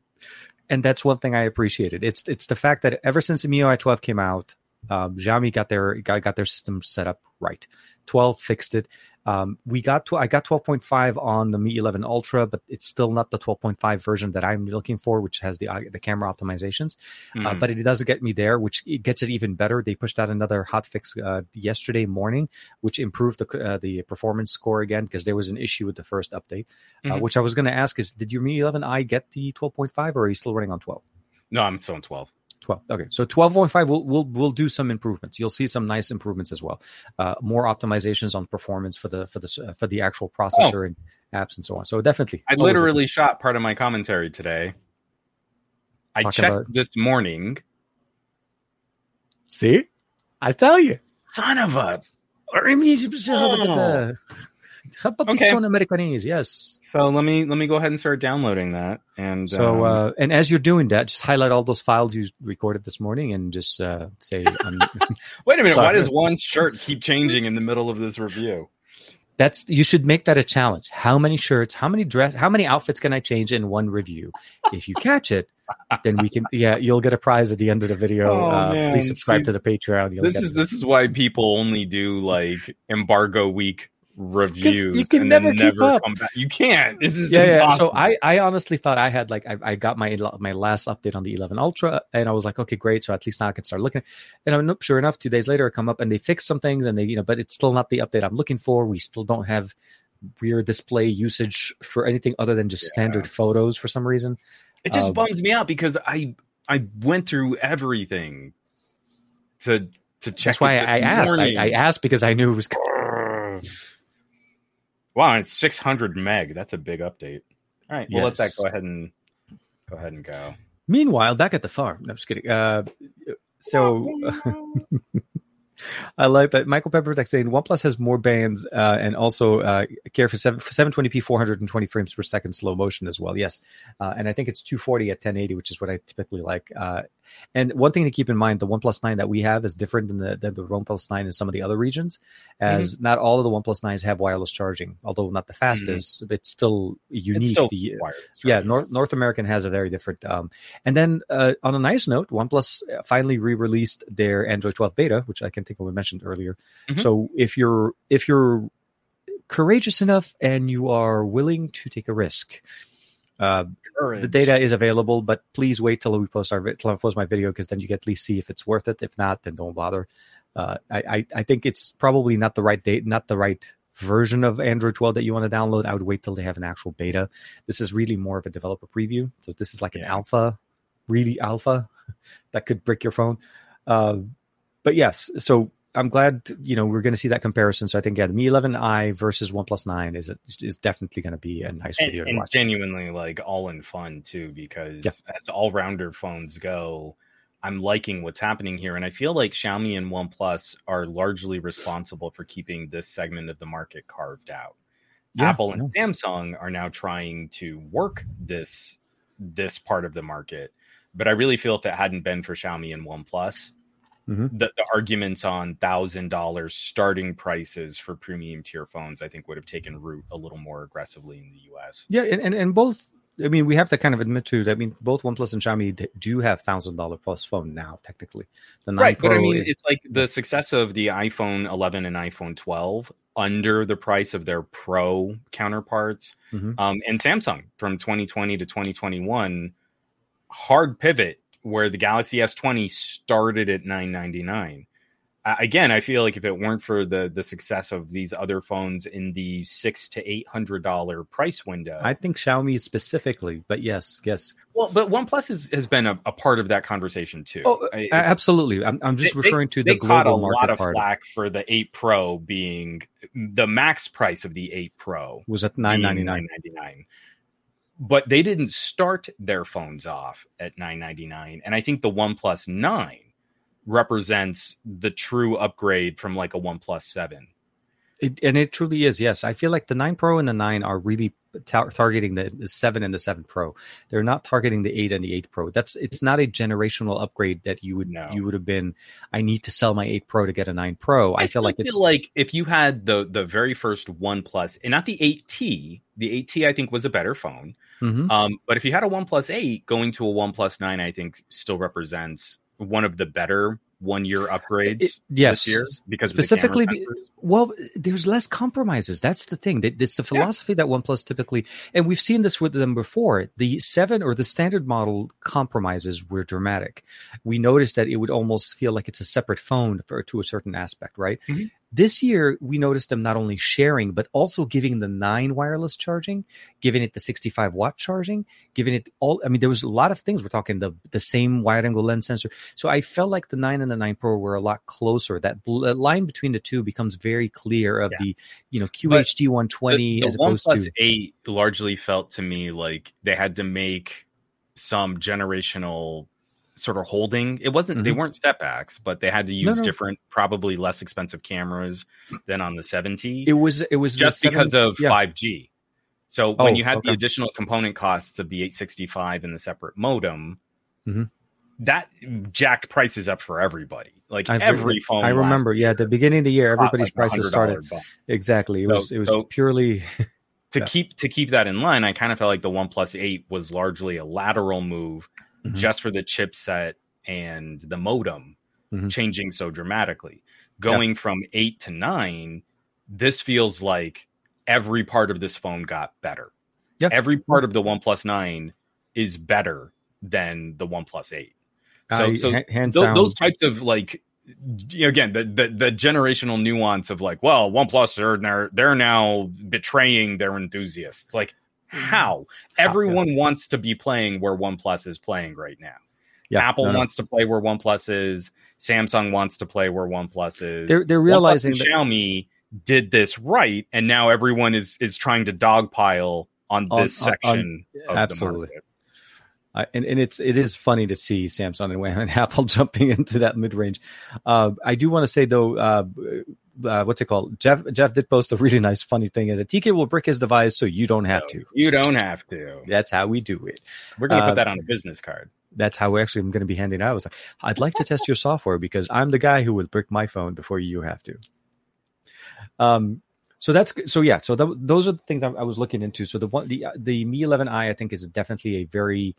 A: And that's one thing I appreciated. It's it's the fact that ever since the MIUI 12 came out, um, Xiaomi got their got, got their system set up right. 12 fixed it. Um, we got to I got 12.5 on the Mi 11 Ultra, but it's still not the 12.5 version that I'm looking for, which has the uh, the camera optimizations. Uh,
B: Mhm.
A: but it does get me there, which it gets it even better. They pushed out another hot fix uh, yesterday morning, which improved the uh, the performance score again because there was an issue with the first update. Uh,
B: Mhm.
A: which I was going to ask is, did your Mi 11i get the 12.5, or are you still running on 12?
B: no, I'm still on 12.
A: 12. Okay, so 12.5 will will will do some improvements. You'll see some nice improvements as well. Uh, more optimizations on performance for the for the for the actual processor and apps and so on. So definitely,
B: I literally shot part of my commentary today. I checked
A: about-
B: this morning.
A: see. I tell you.
B: Son of a.
A: Okay. Americanese, yes.
B: So let me let me go ahead and start downloading that. And
A: So,
B: um,
A: uh, and as you're doing that, just highlight all those files you recorded this morning and just uh, say, um,
B: wait a minute. Why does one shirt keep changing in the middle of this review?
A: That's you should make that a challenge. How many shirts, how many dress, how many outfits can I change in one review? If you catch it, then we can. Yeah, you'll get a prize at the end of the video.
B: Oh,
A: uh, please subscribe
B: See,
A: to the Patreon. You'll
B: This is this is why people only do like embargo week reviews.
A: you can
B: and
A: never keep
B: never
A: up.
B: come back. You can't. This is
A: yeah, yeah. So I, I honestly thought I had like I, I got my my last update on the 11 Ultra, and I was like, okay, great. So at least now I can start looking. And I'm sure enough, two days later, I come up and they fix some things, and they you know, but it's still not the update I'm looking for. We still don't have rear display usage for anything other than just
B: Yeah.
A: standard photos for some reason.
B: It just
A: Um,
B: bums me out because I I went through everything to to check.
A: That's why I, I asked. I. I asked because I knew it was.
B: Wow, it's 600 meg. That's a big update. All right, we'll let that go ahead and go ahead and go.
A: Meanwhile, back at the farm. No, I'm just kidding. Uh, so I like that. Michael Peppertech saying OnePlus has more bands uh, and also uh, care for, 7, for 720p, 420 frames per second slow motion as well. Yes. Uh, and I think it's 240 at 1080, which is what I typically like. Uh, and one thing to keep in mind, the OnePlus 9 that we have is different than the, than the OnePlus 9 in some of the other regions, as mm-hmm. not all of the OnePlus 9s have wireless charging, although not the fastest, mm-hmm. it's still unique. It's still the, yeah, North, North American has a very different. Um, and then uh, on a nice note, OnePlus finally re-released their Android 12 beta, which I can think we mentioned earlier. Mm-hmm. So if you're if you're courageous enough and you are willing to take a risk, uh, the data is available, but please wait till we post our till I post my video because then you get at least see if it's worth it. If not, then don't bother. Uh, I, I, I think it's probably not the right date, not the right version of Android 12 that you want to download. I would wait till they have an actual beta. This is really more of a developer preview, so this is like an alpha, really alpha that could break your phone. Uh, but yes, so I'm glad you know we're going to see that comparison. So I think yeah, the Mi 11i versus OnePlus 9 is a, is definitely going to be a nice video
B: and,
A: to watch.
B: Genuinely like all in fun too, because yeah. as all rounder phones go, I'm liking what's happening here, and I feel like Xiaomi and OnePlus are largely responsible for keeping this segment of the market carved out. Yeah, Apple and Samsung are now trying to work this this part of the market, but I really feel if it hadn't been for Xiaomi and OnePlus, mm-hmm. the, the arguments on thousand dollars starting prices for premium tier phones, I think, would have taken root a little more aggressively in the U.S.
A: Yeah, and, and, and both. I mean, we have to kind of admit to. That. I mean, both OnePlus and Xiaomi do have thousand dollar plus phone now. Technically,
B: the nine right, Pro but I mean, is, it's like the success of the iPhone 11 and iPhone 12 under the price of their Pro counterparts, mm-hmm. um, and Samsung from 2020 to 2021 hard pivot where the Galaxy S20 started at 999. Uh, again, I feel like if it weren't for the the success of these other phones in the six to eight hundred dollar price window,
A: I think Xiaomi specifically. But yes, yes.
B: Well, but OnePlus has, has been a, a part of that conversation too.
A: Oh, it's, absolutely. I'm, I'm just they, referring to they, the global market part. a lot of flack
B: for the eight Pro being the max price of the eight Pro
A: was at nine ninety nine.
B: But they didn't start their phones off at 999 and i think the OnePlus 9 represents the true upgrade from like a OnePlus 7
A: it, and it truly is yes. I feel like the 9 pro and the 9 are really tar- targeting the, the, 7 and the 7 pro. They're not targeting the 8 and the 8 pro. That's it's not a generational upgrade that you would no. you would have been i need to sell my 8 pro to get a 9 pro. I, I feel like feel it's
B: like if you had the the very first one and not the 8t the 8t i think was a better phone mm-hmm. um, but if you had a one 8 going to a one 9 i think still represents one of the better one year upgrades it,
A: yes.
B: year because
A: specifically well there's less compromises. That's the thing. It's the philosophy yeah. that oneplus typically and we've seen this with them before. The 7 or the standard model compromises were dramatic. We noticed that it would almost feel like it's a separate phone for, to a certain aspect right? Mm-hmm. This year, we noticed them not only sharing, but also giving the nine wireless charging, giving it the 65 watt charging, giving it all. I mean, there was a lot of things. We're talking the, the same wide angle lens sensor. So I felt like the nine and the nine pro were a lot closer. That bl- line between the two becomes very clear of yeah. the, you know, QHD 120 the, the as opposed to.
B: 8 largely felt to me like they had to make some generational sort of holding. It wasn't mm-hmm. they weren't step backs, but they had to use no, no. different, probably less expensive cameras than on the 70.
A: It was it was
B: just because of yeah. 5G. So when oh, you had okay. the additional component costs of the 865 and the separate modem, mm-hmm. that jacked prices up for everybody. Like I've every phone.
A: I remember, yeah, at the beginning of the year, everybody's like prices started. Exactly, it so, was it was so purely.
B: to yeah. keep to keep that in line, I kind of felt like the OnePlus 8 was largely a lateral move mm-hmm. just for the chipset and the modem mm-hmm. changing so dramatically. Going from eight to nine, this feels like every part of this phone got better. Every part of the OnePlus 9 is better than the OnePlus 8. So, I, so th- those types of like, you know, again, the, the, the generational nuance of like, well, OnePlus are they're now betraying their enthusiasts. Like, how? Everyone yeah. wants to be playing where OnePlus is playing right now. Yeah, Apple no, no. wants to play where OnePlus is. Samsung wants to play where OnePlus is.
A: They're they're realizing
B: that Xiaomi did this right, and now everyone is is trying to dogpile on this on, section. On,
A: absolutely. Uh, and, and it's it is funny to see Samsung and, and Apple jumping into that mid range. Uh, I do want to say though, uh, uh, what's it called? Jeff Jeff did post a really nice funny thing that TK will brick his device so you don't have to.
B: You don't have to.
A: That's how we do it.
B: We're gonna
A: Uh,
B: put that on a business card.
A: That's how we actually I'm going to be handing out. I was like, I'd like to test your software because I'm the guy who will brick my phone before you have to. Um, so that's so yeah. So th- those are the things I, I was looking into. So the one the the Mi 11i I think is definitely a very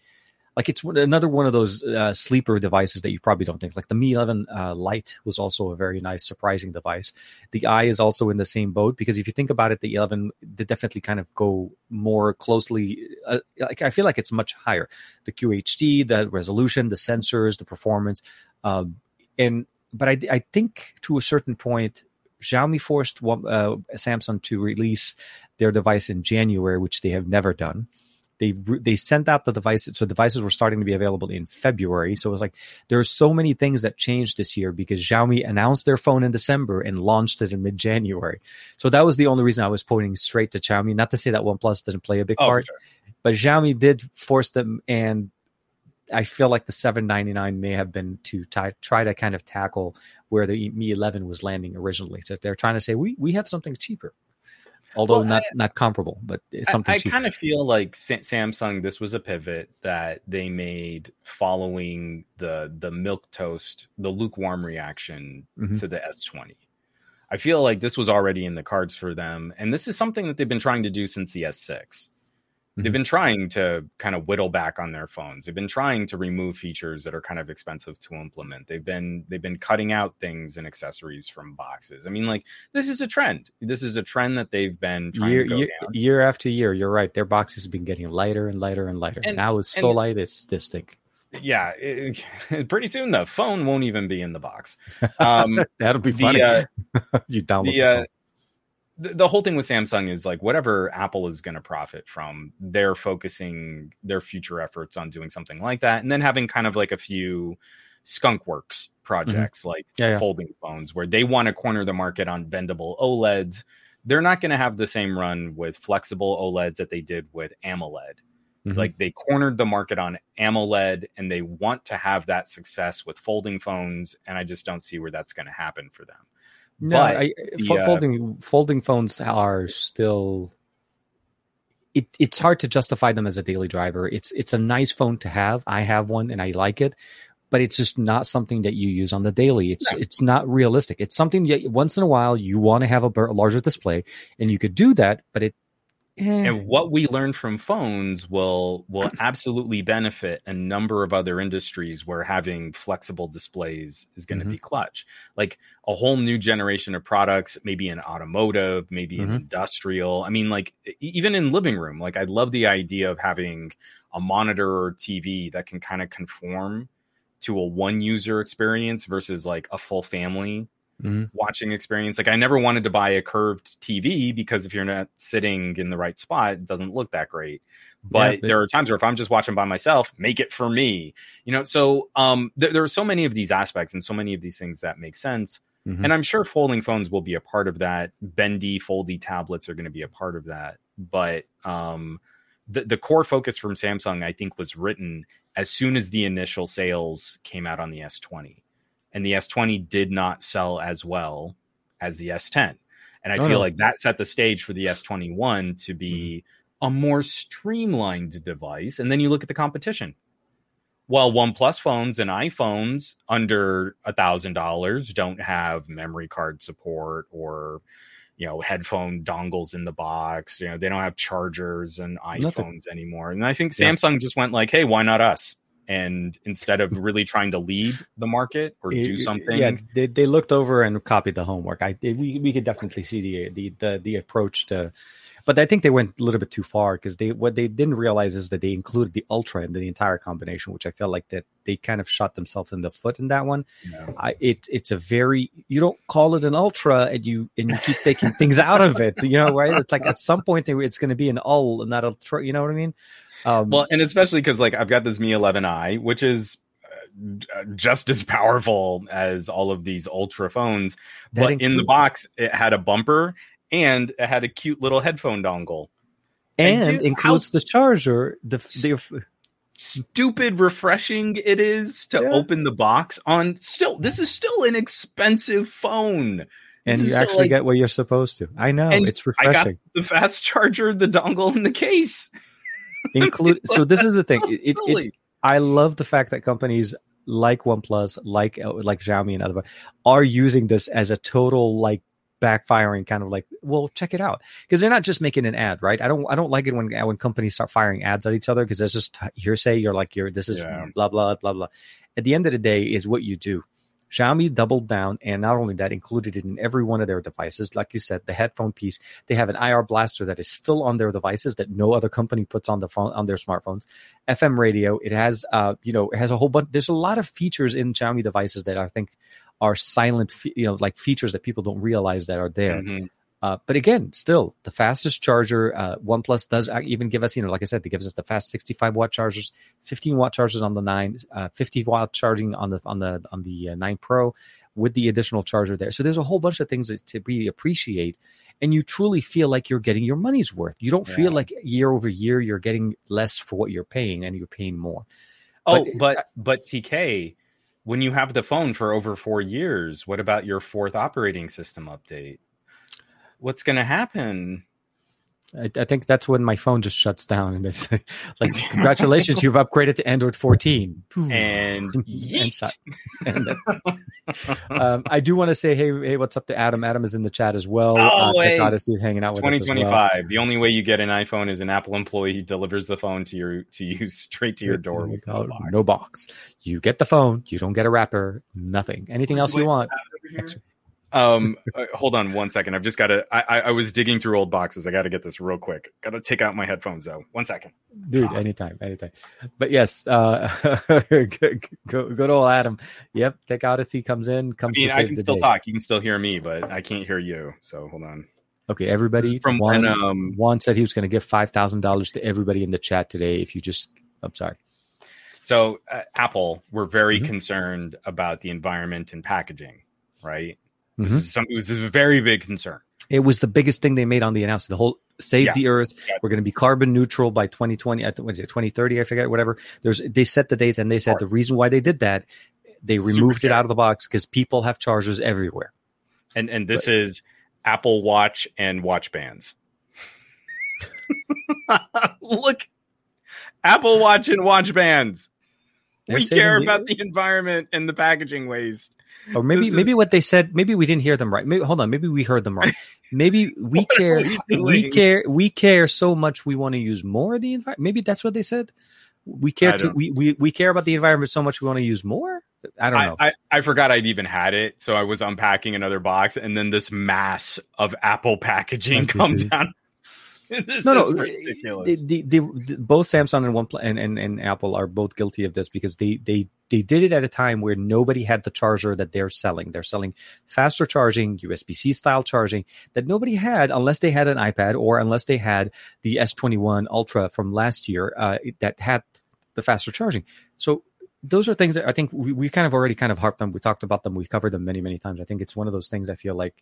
A: like it's another one of those uh, sleeper devices that you probably don't think. Like the Mi 11 uh, was also a very nice, surprising device. The i is also in the same boat because if you think about it, the 11 they definitely kind of go more closely. Uh, like I feel like it's much higher. The QHD, the resolution, the sensors, the performance, um, and but I I think to a certain point. Xiaomi forced uh, Samsung to release their device in January, which they have never done they they sent out the devices so devices were starting to be available in february. So it was like there's so many things that changed this year because xiaomi announced their phone in december and launched it in mid-january. So that was the only reason i was pointing straight to xiaomi. Not to say that oneplus didn't play a big
B: Oh,
A: part
B: sure.
A: but xiaomi did force them and i feel like the 799 may have been to try, try to kind of tackle where the mi 11 was landing originally. So they're trying to say we we have something cheaper although
B: Well,
A: not not comparable but it's
B: I-
A: something
B: I,
A: cheaper
B: kind of feel like Samsung. This was a pivot that they made following the the milk toast, the lukewarm reaction
A: Mhm.
B: to the S20. I feel like this was already in the cards for them, and this is something that they've been trying to do since the S6. They've
A: Mhm.
B: been trying to kind of whittle back on their phones. They've been trying to remove features that are kind of expensive to implement. They've been they've been cutting out things and accessories from boxes. I mean, like this is a trend. This is a trend that they've been trying
A: year
B: to go
A: year,
B: down.
A: year after year. You're right. Their boxes have been getting lighter and lighter and lighter.
B: And-
A: now it's so
B: and-
A: light it's this thing.
B: yeah it, pretty soon the phone won't even be in the box um
A: That'll be
B: the,
A: funny.
B: uh,
A: you download
B: the,
A: the,
B: uh,
A: phone.
B: The, the whole thing with samsung is like whatever apple is going to profit from they're focusing their future efforts on doing something like that and then having kind of like a few skunk works projects like
A: Mm-hmm. Yeah, yeah.
B: folding phones where they want to corner the market on bendable oleds they're not going to have the same run with flexible oleds that they did with amoled
A: Mhm.
B: Like they cornered the market on AMOLED and they want to have that success with folding phones. And I just don't see where that's going to happen for them.
A: No, I,
B: the, uh,
A: folding folding phones are still. It, it's hard to justify them as a daily driver. It's it's a nice phone to have. I have one and I like it, but it's just not something that you use on the daily. It's
B: No.
A: it's not realistic. It's something that once in a while you want to have a, larger display, and you could do that. But it
B: And what we learn from phones will will absolutely benefit a number of other industries where having flexible displays is going to
A: Mhm.
B: be clutch. Like a whole new generation of products, maybe in automotive, maybe in
A: Mhm.
B: industrial. I mean, like even in living room. Like I love the idea of having a monitor or TV that can kind of conform to a one user experience versus like a full family
A: Mhm.
B: watching experience. Like I never wanted to buy a curved TV because if you're not sitting in the right spot, it doesn't look that great. But
A: Yeah,
B: there are times where if I'm just watching by myself, make it for me. You know, so um there, there are so many of these aspects and so many of these things that make sense.
A: Mhm.
B: And I'm sure folding phones will be a part of that. Bendy, foldy tablets are going to be a part of that. But um the, the core focus from Samsung, I think, was written as soon as the initial sales came out on the S20 and the S20 did not sell as well as the S10. And I
A: Oh,
B: feel
A: no.
B: like that set the stage for the S21 to be mm-hmm. a more streamlined device. And then you look at the competition. Well, OnePlus phones and iPhones under a thousand dollars don't have memory card support or you know headphone dongles in the box. You know they don't have chargers and iPhones
A: Nothing.
B: anymore. And I think
A: Yeah.
B: Samsung just went like, "Hey, why not us?" And instead of really trying to lead the market or do something,
A: Yeah, they, they looked over and copied the homework. I we we could definitely see the the the, the approach to, but I think they went a little bit too far because they what they didn't realize is that they included the ultra in the entire combination, which I felt like that they kind of shot themselves in the foot in that one.
B: know,
A: I it it's a very you don't call it an ultra and you and you keep taking things out of it, you know, right? It's like at some point it's going to be an ul, and not a you know what I mean? Um,
B: Well, and especially because like I've got this Mi 11i, which is uh, just as powerful as all of these ultra phones, but in the box it had a bumper and it had a cute little headphone dongle.
A: and
B: dude,
A: includes
B: how-
A: the charger, the the
B: stupid refreshing it is to
A: Yeah.
B: open the box on still this is still an expensive phone.
A: and
B: This
A: you actually
B: like-
A: get what you're supposed to. I know
B: And
A: it's
B: I got
A: refreshing.
B: the fast charger, the dongle, and the case.
A: Include so this is the thing. It, it, I love the fact that companies like OnePlus, like uh, like Xiaomi and other are using this as a total like backfiring kind of like, well, check it out because they're not just making an ad, right? I don't I don't like it when when companies start firing ads at each other because that's just hearsay. You're like, you're this is
B: Yeah.
A: blah blah blah blah. At the end of the day, is what you do. Xiaomi doubled down, and not only that, included it in every one of their devices. Like you said, the headphone piece, they have an IR blaster that is still on their devices that no other company puts on the phone on their smartphones. FM radio, it has, uh, you know, it has a whole bunch. There's a lot of features in Xiaomi devices that I think are silent, you know, like features that people don't realize that are there.
B: Mhm.
A: Uh, but again, still the fastest charger. Uh, OnePlus does even give us, you know, like I said, it gives us the fast 65 watt chargers, 15 watt chargers on the nine, uh, 50 watt charging on the on the on the uh, nine Pro with the additional charger there. So there's a whole bunch of things that to really appreciate, and you truly feel like you're getting your money's worth. You don't feel like year over year you're getting less for what you're paying, and you're paying more.
B: Oh,
A: But-
B: but but TK, when you have the phone for over four years, what about your fourth operating system update? What's going to happen?
A: I, I think that's when my phone just shuts down and it's like, congratulations, you've upgraded to Android 14.
B: And
A: And. And then- um, I do want to say, hey, hey, what's up to Adam? Adam is in the chat as well.
B: Oh,
A: uh,
B: hey.
A: Odyssey is hanging out with us as well.
B: 2025. The only way you get an iPhone is an Apple employee who delivers the phone to your to you straight to your door with no box.
A: no box. You get the phone. You don't get a wrapper. Nothing. Anything else you want? Extra-
B: Um, uh, hold on one second. I've just got to. I, I I was digging through old boxes. I got to get this real quick. Got to take out my headphones though. One second.
A: Dude, anytime, anytime. But yes, uh, go, go, good old Adam. Yep, Tech Odyssey comes in,
B: I
A: comes
B: mean,
A: to
B: I can still
A: day.
B: talk. You can still hear me, but I can't hear you. So hold on.
A: Okay, everybody.
B: from
A: Juan,
B: when um
A: Juan said he was going to give five thousand dollars to everybody in the chat today. If you just, I'm sorry.
B: So uh, Apple were very
A: Mhm.
B: concerned about the environment and packaging, right? This mm-hmm. is something. This is a very big concern.
A: It was the biggest thing they made on the announcement. The whole save
B: Yeah.
A: the earth.
B: Yeah.
A: We're going to be carbon neutral by 2020. I think what is it 2030? I forget. Whatever. There's they set the dates and they said the reason why they did that, they
B: Super
A: removed it out of the box because people have chargers everywhere.
B: And and this is Apple Watch and watch bands. Look, Apple Watch and watch bands.
A: They're
B: we care
A: the-
B: about the environment and the packaging waste.
A: Or maybe maybe what they said. Maybe we didn't hear them right. Maybe hold on. Maybe we heard them wrong. Maybe we care.
B: we
A: We care. We care so much. We want to use more of the environment. Maybe that's what they said. We care. To, we, we we care about the environment so much. We want to use more. I don't know.
B: I, I, I forgot I'd even had it, so I was unpacking another box, and then this mass of Apple packaging comes down.
A: no, no. The, the, the, both Samsung and one and, and and Apple are both guilty of this because they they they did it at a time where nobody had the charger that they're selling. They're selling faster charging, USB C style charging that nobody had unless they had an iPad or unless they had the S21 Ultra from last year uh, that had the faster charging. So those are things that I think we, we kind of already kind of harped on. We talked about them. We covered them many, many times. I think it's one of those things I feel like,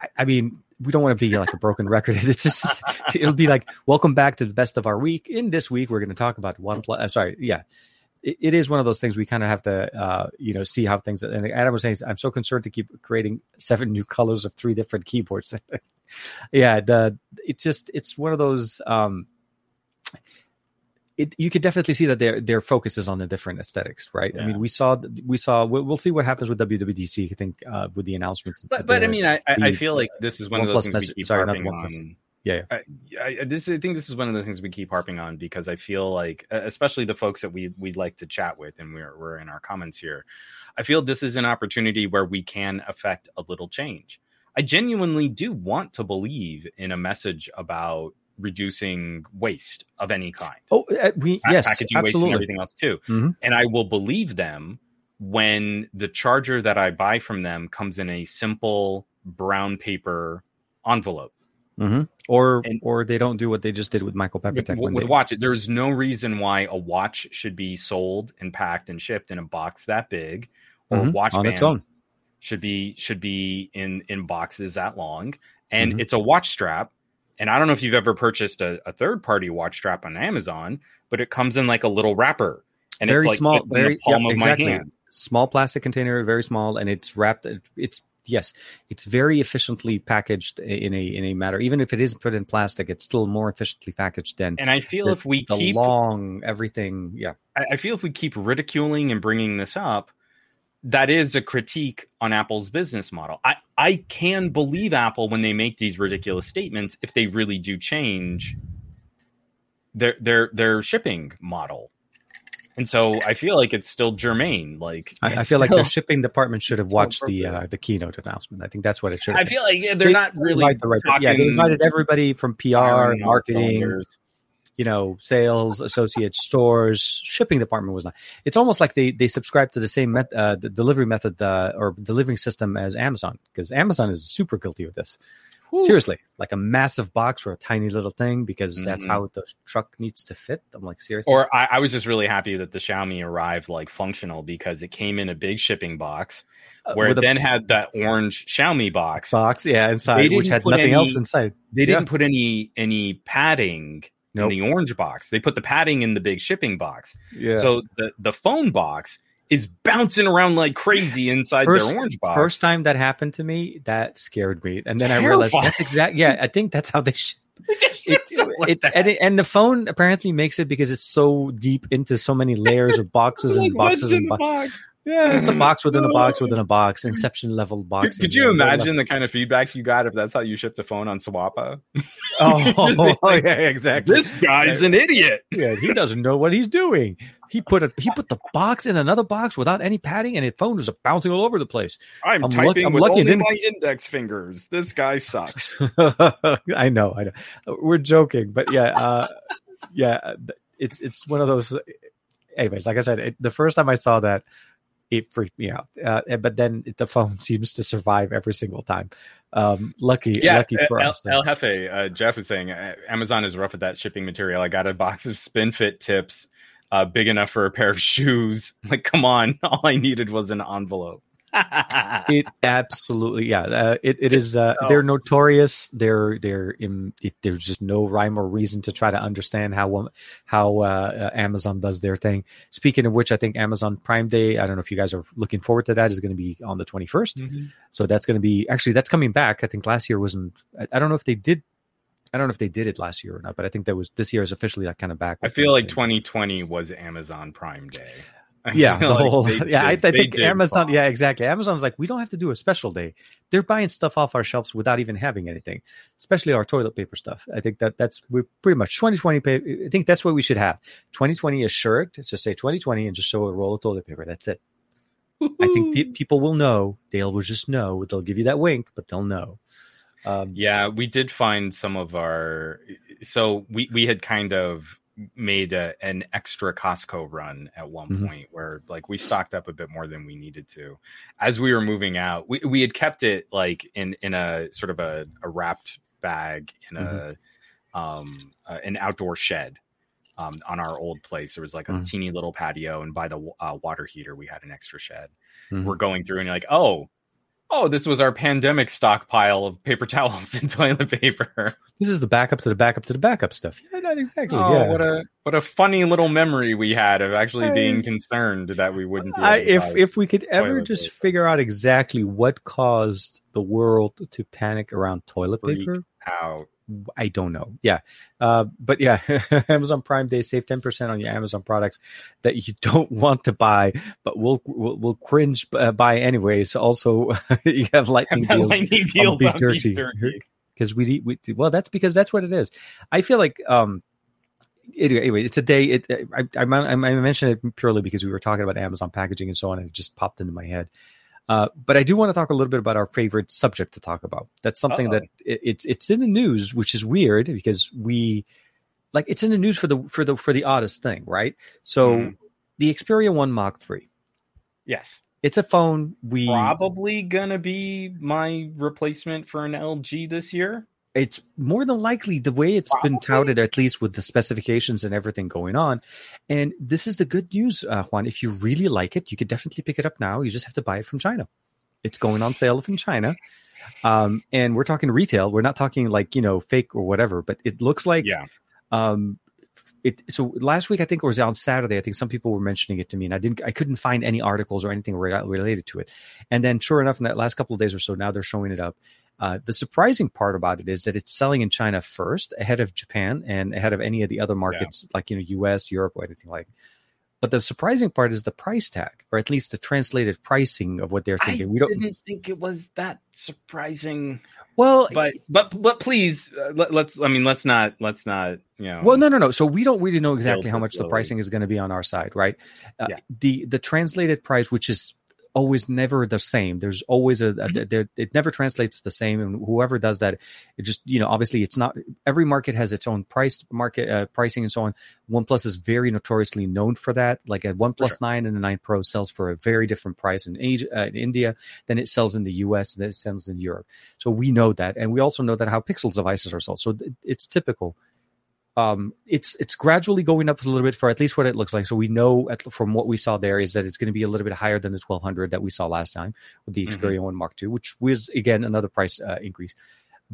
A: I, I mean, we don't want to be like a broken record. It's just, it'll be like, welcome back to the best of our week. In this week, we're going to talk about OnePlus. I'm sorry. Yeah. It, it is one of those things we kind of have to, uh, you know, see how things. And Adam was saying, I'm so concerned to keep creating seven new colors of three different keyboards. yeah, the it just it's one of those. um it, you could definitely see that their their focus is on the different aesthetics, right? I mean, we saw we saw we'll, we'll see what happens with WWDC. I think uh, with the announcements,
B: but but I mean, I, I I feel like this is one of those things we keep
A: sorry,
B: harping on.
A: Yeah,
B: I, I, this, I think this is one of the things we keep harping on because I feel like, especially the folks that we we like to chat with, and we're we're in our comments here. I feel this is an opportunity where we can affect a little change. I genuinely do want to believe in a message about reducing waste of any kind.
A: oh, uh, we yes,
B: packaging waste and
A: absolutely.
B: everything else too.
A: Mhm.
B: And I will believe them when the charger that I buy from them comes in a simple brown paper envelope.
A: hmm Or
B: And-
A: or they don't do what they just did with Michael
B: With,
A: Peppertech.
B: with
A: they-
B: watch, there's no reason why a watch should be sold and packed and shipped in a box that big, or
A: Mhm,
B: watch
A: on its own.
B: should be should be in in boxes that long. And
A: Mhm.
B: it's a watch strap and I don't know if you've ever purchased a, a third party watch strap on Amazon, but it comes in like a little wrapper and
A: very
B: it's like
A: small,
B: fits in the
A: very
B: palm
A: exactly.
B: my hand.
A: Small plastic container, very small, and it's wrapped. It's yes, it's very efficiently packaged in a in a matter. Even if it is put in plastic, it's still more efficiently packaged than
B: And I feel
A: the,
B: if we
A: the
B: keep
A: long everything. Yeah,
B: I, I feel if we keep ridiculing and bringing this up, that is a critique on Apple's business model. I, I can believe Apple when they make these ridiculous statements if they really do change their their their shipping model. And so I feel like it's still germane. Like
A: I, I feel like
B: still-
A: the shipping department should have watched the uh, the keynote announcement. I think that's what it should.
B: I feel like yeah, they're
A: They
B: not really
A: the right- yeah, they invited everybody from PR,
B: firing on all
A: marketing. You know, sales, associates, stores, shipping department was not. It's almost like they they subscribe to the same met, uh, the delivery method uh, or delivering system as Amazon because Amazon is super guilty of this.
B: Whew.
A: Seriously, like a massive box for a tiny little thing because that's
B: Mhm.
A: how the truck needs to fit. I'm like, seriously,
B: Or I, I was just really happy that the Xiaomi arrived like functional because it came in a big shipping box
A: Uh,
B: where it
A: a
B: then had that orange Xiaomi box.
A: box, yeah, inside, which had nothing
B: any-
A: else inside.
B: They
A: Yeah.
B: didn't put any any padding
A: Nope.
B: in the orange box. They put the padding in the big shipping box.
A: Yeah.
B: So the the phone box is bouncing around like crazy inside
A: First-
B: their orange box.
A: First time that happened to me, that scared me, and then I realized that's exact. Yeah, I think that's how they. Sh- it,
B: ship like
A: it- and, it, and the phone apparently makes it because it's so deep into so many layers of boxes and boxes and boxes.
B: box.
A: Yeah, it's a box within a box within a box, Inception level box.
B: Could, could you imagine the kind of feedback you got if that's how you shipped a phone on Swappa?
A: Oh, yeah, exactly.
B: This guy's an idiot.
A: yeah, he doesn't know what he's doing. He put a he put the box in another box without any padding, and his phone was bouncing all over the place.
B: I'm,
A: I'm
B: typing
A: lucky- I'm
B: with
A: lucky
B: only my index fingers. This guy sucks.
A: I know, I know. We're joking, but yeah, uh, yeah, it's it's one of those. Anyways, like I said, it, the first time I saw that, it freaked me out. Uh, but then the phone seems to survive every single time. Um, lucky,
B: Yeah,
A: lucky for
B: El,
A: us.
B: El Jefe, uh, Jeff was saying uh, Amazon is rough with that shipping material. I got a box of SpinFit tips, uh, big enough for a pair of shoes. Like, come on, all I needed was an envelope.
A: It absolutely yeah uh, it, it is uh, they're notorious. They're they're in it, there's just no rhyme or reason to try to understand how how uh, uh, amazon does their thing. Speaking of which i think amazon prime day i don't know if you guys are looking forward to that is going to be on the 21st so that's going to be actually that's coming back. I think last year wasn't I, I don't know if they did i don't know if they did it last year or not but i think that was this year is officially like kind of back
B: I feel like
A: Thanksgiving.
B: 2020 was Amazon Prime Day.
A: Yeah, the
B: like
A: whole
B: they
A: yeah. I, I think Amazon.
B: bomb.
A: Yeah, exactly. Amazon's like we don't have to do a special day. They're buying stuff off our shelves without even having anything, especially our toilet paper stuff. I think that that's we're pretty much 2020. pa- I think that's what we should have. 2020 is shirt. Just say 2020 and just show a roll of toilet paper. That's it. I think pe- people will know. They'll will just know. They'll give you that wink, but they'll know. Um,
B: Yeah, we did find some of our. So we we had kind of made a, an extra Costco run at one
A: Mhm.
B: point where like we stocked up a bit more than we needed to. As we were moving out, we we had kept it like in in a sort of a, a wrapped bag in a um uh, an outdoor shed. Um, on our old place, there was like a
A: Mhm.
B: teeny little patio, and by the uh, water heater, we had an extra shed. We're going through, and you're like, oh, oh, this was our pandemic stockpile of paper towels and toilet paper.
A: This is the backup to the backup to the backup stuff. Yeah, not exactly.
B: oh,
A: yeah.
B: what a what a funny little memory we had of actually
A: I-
B: being concerned that we wouldn't. Be
A: I, if if we could ever just
B: paper.
A: figure out exactly what caused the world to panic around toilet
B: Freak
A: paper,
B: out.
A: I don't know. Yeah, uh, but yeah, Amazon Prime Day save ten percent on your Amazon products that you don't want to buy, but will will, will cringe uh, buy anyways. Also, you have lightning deals
B: Lightning deals
A: beef
B: on
A: jerky.
B: beef jerky.
A: because we eat. We, well, that's because that's what it is. I feel like um. Anyway, it's a day. It, I, I, I, I mentioned it purely because we were talking about Amazon packaging and so on, and it just popped into my head. Uh, but I do want to talk a little bit about our favorite subject to talk about. That's something
B: Uh-oh.
A: that it, it's it's in the news, which is weird because we like it's in the news for the for the for the oddest thing, right? So
B: Mhm.
A: the Xperia One Mark Three,
B: Yes,
A: it's a phone we
B: probably gonna be my replacement for an LG this year.
A: It's more than likely the way it's been touted, at least with the specifications and everything going on. And this is the good news, uh, Juan. If you really like it, you could definitely pick it up now. You just have to buy it from China. It's going on sale in China. Um, and we're talking retail. We're not talking like, you know, fake or whatever, but it looks like,
B: Yeah.
A: um, it, so last week, I think it was on Saturday. I think some people were mentioning it to me and I didn't, I couldn't find any articles or anything re- related to it. And then sure enough, in that last couple of days or so, now they're showing it up. Uh, the surprising part about it is that it's selling in China first, ahead of Japan and ahead of any of the other markets like you know U.S., Europe, or anything like. But the surprising part is the price tag, or at least the translated pricing of what they're
B: I
A: thinking. we don't.
B: didn't think it was that surprising,
A: Well,
B: but but but please uh, let, let's. I mean, let's not let's not you know.
A: Well, no, no, no. So we don't really know exactly how
B: Build
A: much the pricing is going to be on our side, right? Uh,
B: Yeah.
A: The the translated price, which is always never the same. There's always a, a
B: Mhm.
A: there, it never translates the same, and whoever does that, it just you know obviously it's not every market has its own price market uh, pricing and so on. OnePlus is very notoriously known for that. Like a OnePlus Nine and the Nine Pro sells for a very different price in Asia, uh, in India than it sells in the U.S. than it sells in Europe. So we know that, and we also know that how Pixels devices are sold. So it's typical um, it's it's gradually going up a little bit for at least what it looks like. So we know at, from what we saw there is that it's going to be a little bit higher than the 1200 that we saw last time with the
B: Mhm.
A: Xperia One Mark II, which was again another price uh, increase.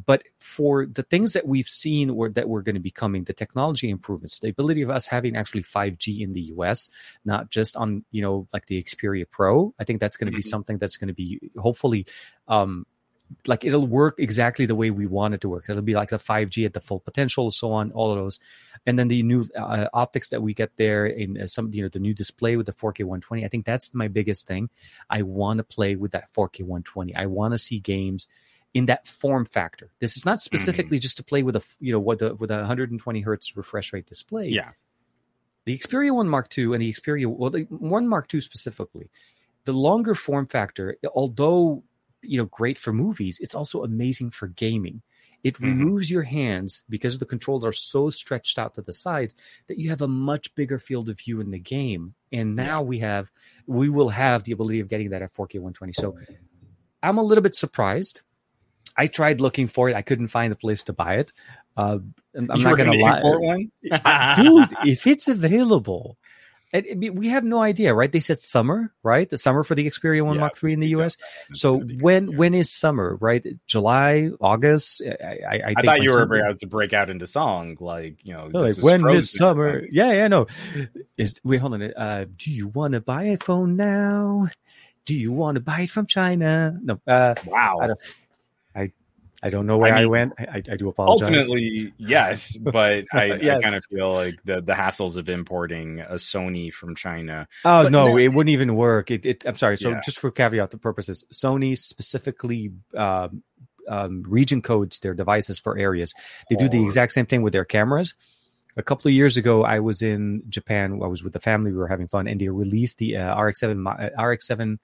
A: But for the things that we've seen or that we're going to be coming, the technology improvements, the ability of us having actually 5G in the US, not just on you know like the Xperia Pro, I think that's going to be
B: Mhm.
A: something that's going to be hopefully um, like it'll work exactly the way we want it to work. It'll be like the 5G at the full potential, so on, all of those, and then the new uh, optics that we get there in uh, some, you know, the new display with the 4K 120. I think that's my biggest thing. I want to play with that 4K 120. I want to see games in that form factor. This is not specifically just to play with a, you know, with a with a 120 hertz refresh rate display.
B: Yeah.
A: The Xperia One Mark II and the Xperia, well, the One Mark II specifically, the longer form factor, although you know great for movies, it's also amazing for gaming. It
B: Mhm.
A: removes your hands because the controls are so stretched out to the side that you have a much bigger field of view in the game. And now we have, we will have the ability of getting that at 4K 120. So I'm a little bit surprised. I tried looking for it. I couldn't find a place to buy it. Uh, I'm
B: You
A: not going to
B: gonna
A: lie, dude. If it's available, and, I mean, we have no idea, right? They said summer, right? The summer for the Xperia One
B: Yeah,
A: Mark III in the US. So when when is summer? Right, July, August. I, I, I,
B: I thought you were about to break out into song, like you know,
A: like
B: was
A: when is summer?
B: like-
A: Yeah, yeah, no. Is wait, hold on. Uh, do you want to buy a phone now? Do you want to buy it from China? No, uh,
B: Wow.
A: I don't- know where I,
B: I
A: went. I, I do apologize.
B: Ultimately, yes, but I,
A: Yes.
B: I kind of feel like the the hassles of importing a Sony from China.
A: Oh
B: But
A: no, it wouldn't even work. It, it, I'm sorry. So
B: Yeah.
A: just for caveat the purposes, Sony specifically um, um, region codes their devices for areas. They do the exact same thing with their cameras. A couple of years ago, I was in Japan. I was with the family. We were having fun, and they released the uh, RX-7 uh, RX-7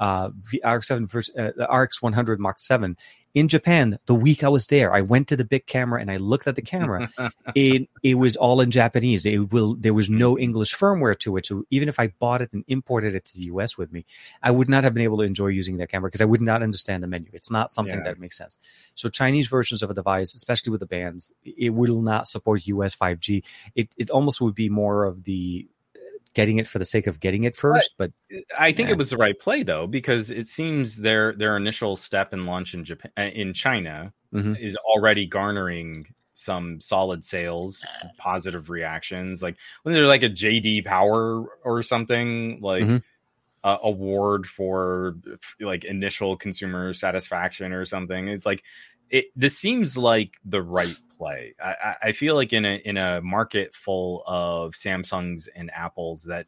A: uh, V- RX-7 vers- uh, the RX-100 Mark 7 in Japan. The week I was there, I went to the big camera and I looked at the camera it it was all in Japanese. It will there was no English firmware to it. So even if I bought it and imported it to the US with me, I would not have been able to enjoy using that camera because I would not understand the menu. It's not something
B: Yeah.
A: that makes sense. So Chinese versions of a device, especially with the bands, it will not support US 5G. It it almost would be more of the getting it for the sake of getting it first, but
B: I think
A: Yeah.
B: it was the right play though, because it seems their their initial step in launch in Japan uh, in China
A: Mhm.
B: is already garnering some solid sales, positive reactions. Like when there's like a JD Power or something like.
A: Mhm.
B: Uh, award for like initial consumer satisfaction or something. It's like it. This seems like the right play. I, I- feel like in a in a market full of Samsungs and Apples that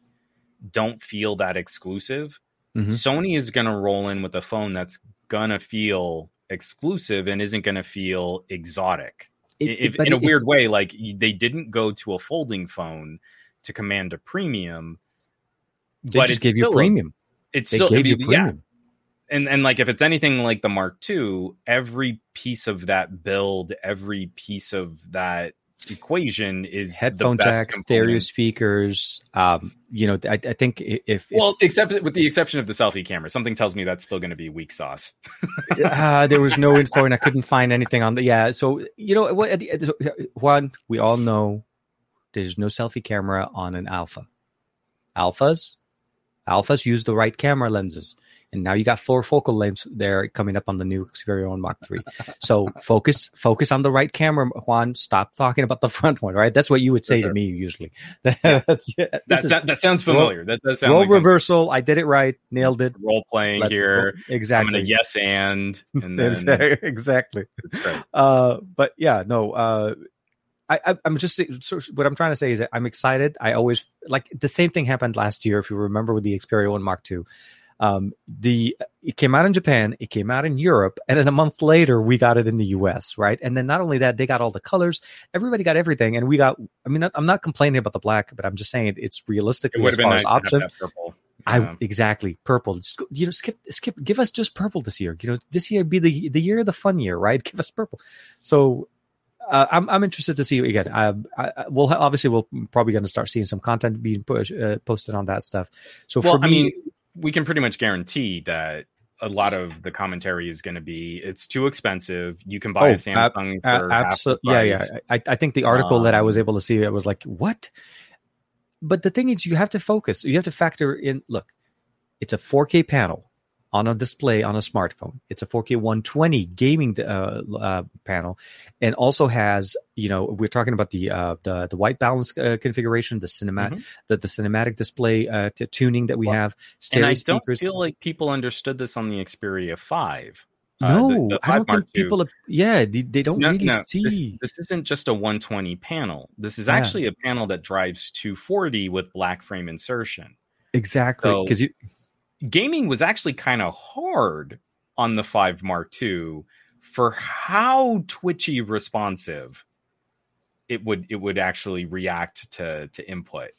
B: don't feel that exclusive,
A: Mhm.
B: Sony is going to roll in with a phone that's gonna feel exclusive and isn't going to feel exotic.
A: it,
B: if, in a
A: it-
B: weird way, like they didn't go to a folding phone to command a premium.
A: they
B: but
A: just gave you
B: still a-
A: premium.
B: It's
A: They
B: still
A: gave
B: I
A: you
B: mean, yeah,
A: premium.
B: And and like if it's anything like the Mark II, every piece of that build, every piece of that equation is
A: Headphone jack, stereo speakers. Um, you know, I, I think if, if
B: Well, except with the exception of the selfie camera, something tells me that's still going to be weak sauce.
A: uh, there was no info and I couldn't find anything on the yeah. So you know what? at the- at the- One, we all know there's no selfie camera on an alpha. Alphas, alphas use the right camera lenses. And now you got four focal lengths there coming up on the new Xperia One Mark Three. So focus focus on the right camera, Juan. Stop talking about the front one, right? That's what you would say
B: sure.
A: to me usually.
B: Yeah, that, sounds familiar. Role, that does sound
A: role
B: like
A: reversal. I did it right, nailed it.
B: Role playing Let, here,
A: exactly.
B: I'm yes and, and then,
A: exactly. Uh, but yeah, no. Uh, I, am just what I'm trying to say is that I'm excited. I always like the same thing happened last year. If you remember with the Xperia One Mark II, um, the it came out in Japan, it came out in Europe, and then a month later we got it in the US, right? And then not only that, they got all the colors. Everybody got everything, and we got. I mean, I'm not complaining about the black, but I'm just saying it's realistic
B: it
A: as far
B: nice
A: as options. I yeah. exactly purple. Just, you know, skip, skip. Give us just purple this year. You know, this year be the the year of the fun year, right? Give us purple. So uh, I'm I'm interested to see you again. I, I we'll obviously we'll probably going to start seeing some content being push, uh, posted on that stuff. So
B: well,
A: for me,
B: I mean, we can pretty much guarantee that a lot of the commentary is going to be it's too expensive. You can buy oh, a Samsung uh, for absolutely.
A: Yeah, yeah. I, I think the article um, that I was um, able to see, I was like, what? But the thing is, you have to focus. You have to factor in. Look, it's a 4K panel on a display on a smartphone. It's a 4K 120 gaming uh, uh, panel, and also has you know we're talking about the uh, the, the white balance uh, configuration, the cinematic mm-hmm. the, the cinematic display uh, t- tuning that we well, have.
B: Stereo and I speakers. don't feel like people understood this on the Xperia Five.
A: Uh, no, the, the I don't Mark think people. Are, yeah, they, they don't no, really no,
B: see. This, this, isn't just a 120 panel. This is yeah. actually a panel that drives 240 with black frame insertion.
A: Exactly, because so, you
B: gaming was actually kind of hard on the 5 Mark II for how twitchy responsive it would it would actually react to to input.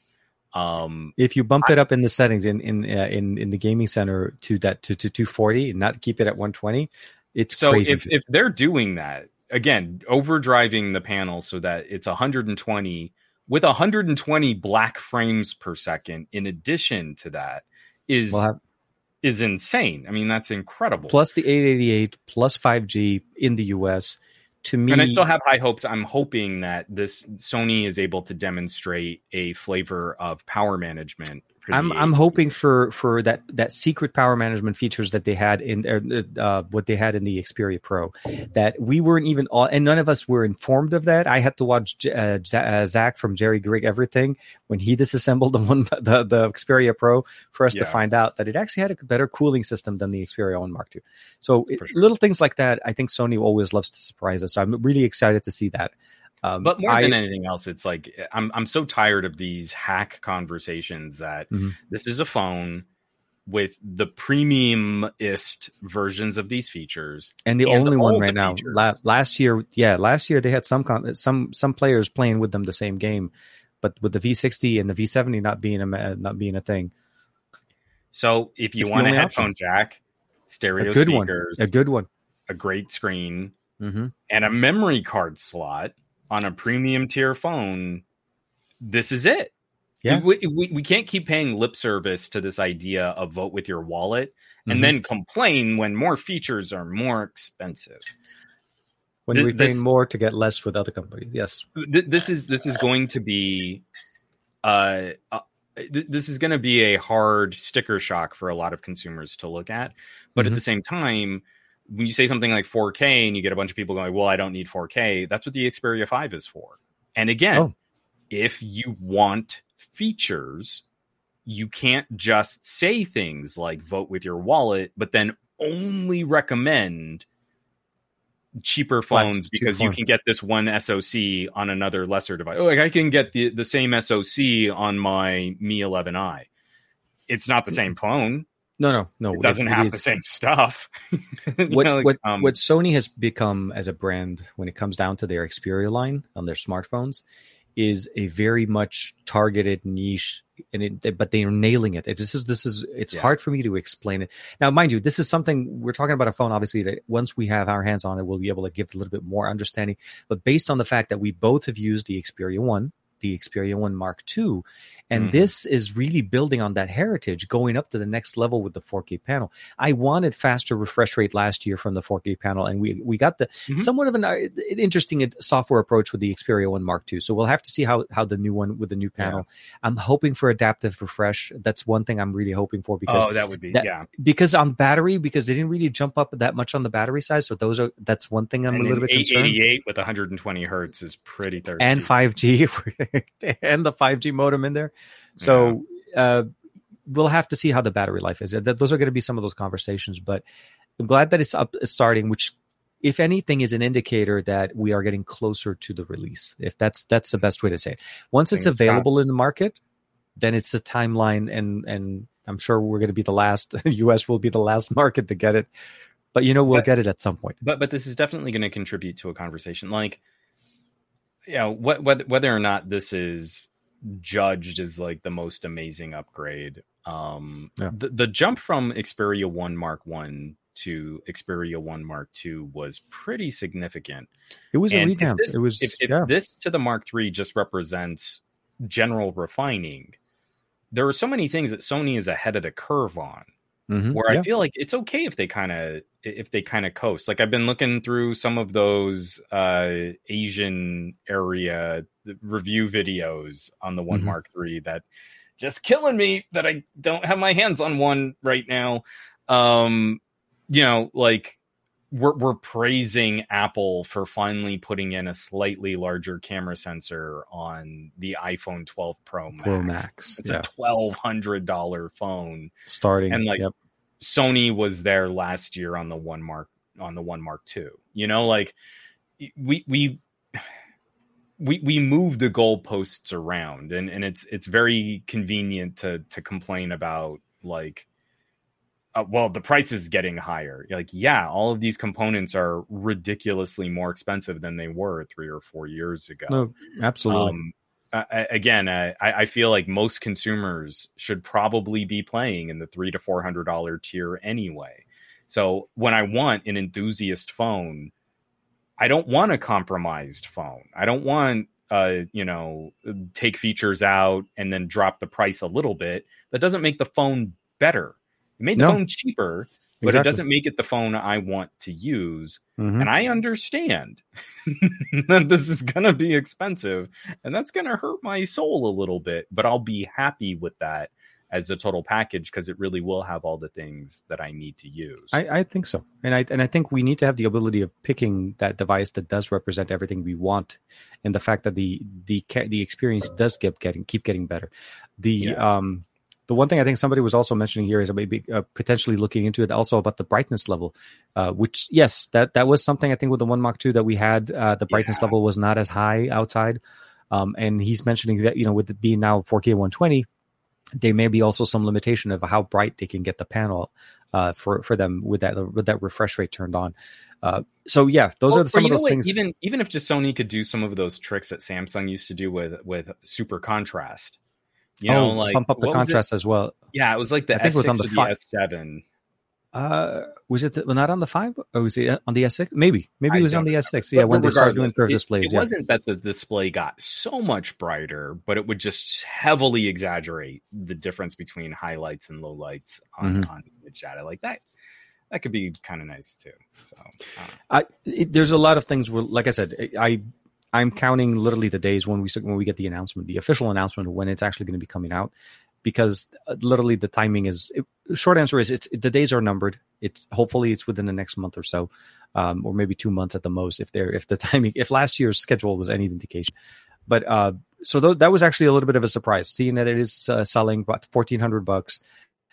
B: Um,
A: if you bump I, it up in the settings in in uh, in in the gaming center to that to, to 240 and not keep it at 120, it's
B: so
A: crazy.
B: if if they're doing that again, overdriving the panel so that it's 120 with 120 black frames per second in addition to that is we'll have, is insane. I mean, that's incredible.
A: Plus the 888 plus 5G in the US. To me,
B: and I still have high hopes. I'm hoping that this Sony is able to demonstrate a flavor of power management
A: I'm I'm hoping for for that that secret power management features that they had in uh, uh, what they had in the Xperia Pro that we weren't even all and none of us were informed of that. I had to watch uh, uh, Zack from JerryRigEverything when he disassembled the one the, the Xperia Pro for us yeah. to find out that it actually had a better cooling system than the Xperia One Mark II. So it, sure. little things like that, I think Sony always loves to surprise us. So I'm really excited to see that.
B: Um, but more I, than anything else, it's like I'm I'm so tired of these hack conversations that mm-hmm. this is a phone with the premiumist versions of these features,
A: and the and only one right now. La- last year, yeah, last year they had some con- some some players playing with them the same game, but with the V60 and the V70 not being a not being a thing.
B: So if you it's want a headphone option. jack, stereo
A: a good
B: speakers,
A: one, a good one,
B: a great screen,
A: mm-hmm.
B: and a memory card slot on a premium tier phone, this is it.
A: Yeah.
B: We, we, we can't keep paying lip service to this idea of vote with your wallet and mm-hmm. then complain when more features are more expensive.
A: When this, we pay more to get less with other companies. Yes.
B: Th- this is this is going to be uh, uh th- this is going to be a hard sticker shock for a lot of consumers to look at. But mm-hmm. at the same time, when you say something like 4K and you get a bunch of people going, well, I don't need 4K, that's what the Xperia 5 is for. And again, oh. if you want features, you can't just say things like vote with your wallet, but then only recommend cheaper phones because you can get this one SoC on another lesser device. Oh, like I can get the, the same SoC on my Mi 11i. It's not the mm. same phone.
A: No, no, no.
B: It doesn't it, have it the same stuff.
A: what know, like, what, um, what Sony has become as a brand when it comes down to their Xperia line on their smartphones is a very much targeted niche and it, but they are nailing it. This is this is it's yeah. hard for me to explain it. Now, mind you, this is something we're talking about a phone. Obviously, that once we have our hands on it, we'll be able to give a little bit more understanding. But based on the fact that we both have used the Xperia One the Xperia One Mark II, and
B: Mhm.
A: this is really building on that heritage, going up to the next level with the 4K panel. I wanted faster refresh rate last year from the 4K panel, and we we got the
B: Mhm.
A: somewhat of an, uh, interesting software approach with the Xperia One Mark II. So we'll have to see how how the new one with the new panel. I'm hoping for adaptive refresh. That's one thing I'm really hoping for because
B: oh, that would be
A: that-
B: yeah.
A: because on battery because they didn't really jump up that much on the battery side. So those are that's one thing I'm
B: And
A: a little bit concerned.
B: 888 with 120 hertz is pretty thirsty.
A: And 5G and the 5G modem in there. So uh, we'll have to see how the battery life is. Those are going to be some of those conversations. But I'm glad that it's up starting, which if anything is an indicator that we are getting closer to the release. If that's that's the best way to say it. Once it's available in the market, then it's a timeline and and I'm sure we're going to be the last US will be the last market to get it. But you know we'll
B: But-
A: get it at some point.
B: but but this is definitely going to contribute to a conversation like you know what whether, whether or not this is judged as like the most amazing upgrade um
A: Yeah.
B: the, the jump from xperia 1 mark 1 to xperia 1 mark 2 was pretty significant
A: It was a
B: And if
A: revamp.
B: this-
A: it was
B: if, if
A: yeah.
B: this to the mark 3 just represents general refining there are so many things that sony is ahead of the curve on
A: Mhm.
B: where
A: Yeah.
B: I feel like it's okay if they kind of if they kind of coast. Like I've been looking through some of those uh Asian area review videos on the one
A: Mhm.
B: Mark Three that just killing me that I don't have my hands on one right now. Um you know, like we're we're praising Apple for finally putting in a slightly larger camera sensor on the iPhone 12 Pro Max.
A: Pro Max.
B: It's
A: yeah.
B: a twelve hundred dollar phone
A: Starting
B: and, like,
A: yep.
B: Sony was there last year on the one mark on the one mark two. You know, like we we we we move the goalposts around, and and it's it's very convenient to to complain about like. Uh, well, the price is getting higher. Like, yeah, all of these components are ridiculously more expensive than they were three or four years ago.
A: No, absolutely.
B: Um, I- again, I, I feel like most consumers should probably be playing in the three to four hundred dollar tier anyway. So when I want an enthusiast phone, I don't want a compromised phone. I don't want uh you know take features out and then drop the price a little bit. That doesn't make the phone better. It made the
A: No.
B: phone cheaper, but
A: Exactly.
B: it doesn't make it the phone I want to use
A: Mhm.
B: and I understand that this is going to be expensive and that's going to hurt my soul a little bit, but I'll be happy with that as a total package because it really will have all the things that I need to use.
A: I, I think so, and I and I think we need to have the ability of picking that device that does represent everything we want, and the fact that the the the experience does get getting keep getting better. The
B: Yeah.
A: um the one thing I think somebody was also mentioning here is maybe uh, potentially looking into it also about the brightness level, uh, which yes, that that was something I think with the one Mark two that we had. Uh, the brightness
B: Yeah.
A: level was not as high outside, um, and he's mentioning that you know with it being now 4K 120, there may be also some limitation of how bright they can get the panel uh, for for them with that with that refresh rate turned on. Uh, so yeah, those
B: Well,
A: are some of those
B: what?
A: things.
B: Even even if just Sony could do some of those tricks that Samsung used to do with with super contrast, you know,
A: oh,
B: like
A: pump up the
B: what was it?
A: contrast as well.
B: Yeah, it was like the
A: I think it was on the
B: or
A: fi-
B: the S7.
A: Uh, was it the, not on the five or was it on the S6? Maybe, maybe
B: I
A: it was on the S6. Yeah,
B: But-
A: when they started doing curved displays.
B: It
A: yeah.
B: wasn't that the display got so much brighter, but it would just heavily exaggerate the difference between highlights and lowlights on
A: Mm-hmm.
B: on the data. Like that, that could be kind of nice too. So I.
A: I, it, there's a lot of things where, like I said, I I'm counting literally the days when we when we get the announcement, the official announcement of when it's actually going to be coming out, because uh, literally the timing is. It, short answer is it's the days are numbered. It's hopefully it's within the next month or so, um, or maybe two months at the most. If they're if the timing if last year's schedule was any indication, but uh, so th- that was actually a little bit of a surprise, seeing that it is uh, selling about fourteen hundred bucks,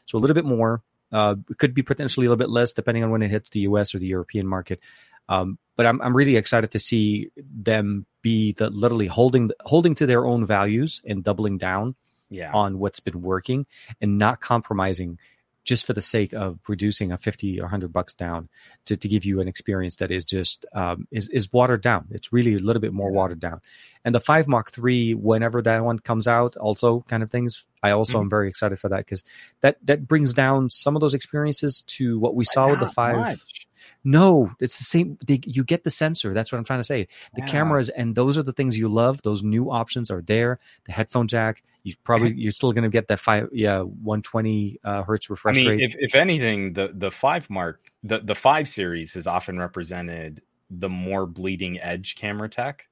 A: so a little bit more. Uh, it could be potentially a little bit less depending on when it hits the U.S. or the European market. Um, but I'm I'm really excited to see them be the literally holding holding to their own values and doubling down
B: yeah,
A: on what's been working and not compromising just for the sake of reducing a 50 or 100 bucks down to, to give you an experience that is just um, is, is watered down. It's really a little bit more watered down. And the 5 mark 3 whenever that one comes out also kind of things i also
B: Mhm.
A: am very excited for that because that that brings down some of those experiences to what we saw with the 5
B: much.
A: No, it's the same. They, you get the sensor. That's what I'm trying to say. The
B: Yeah.
A: cameras and those are the things you love. Those new options are there. The headphone jack. You probably you're still going to get that five yeah 120 uh, hertz
B: I
A: refresh
B: mean,
A: rate.
B: if, if anything, the the five mark, the the five series has often represented the more bleeding edge camera tech.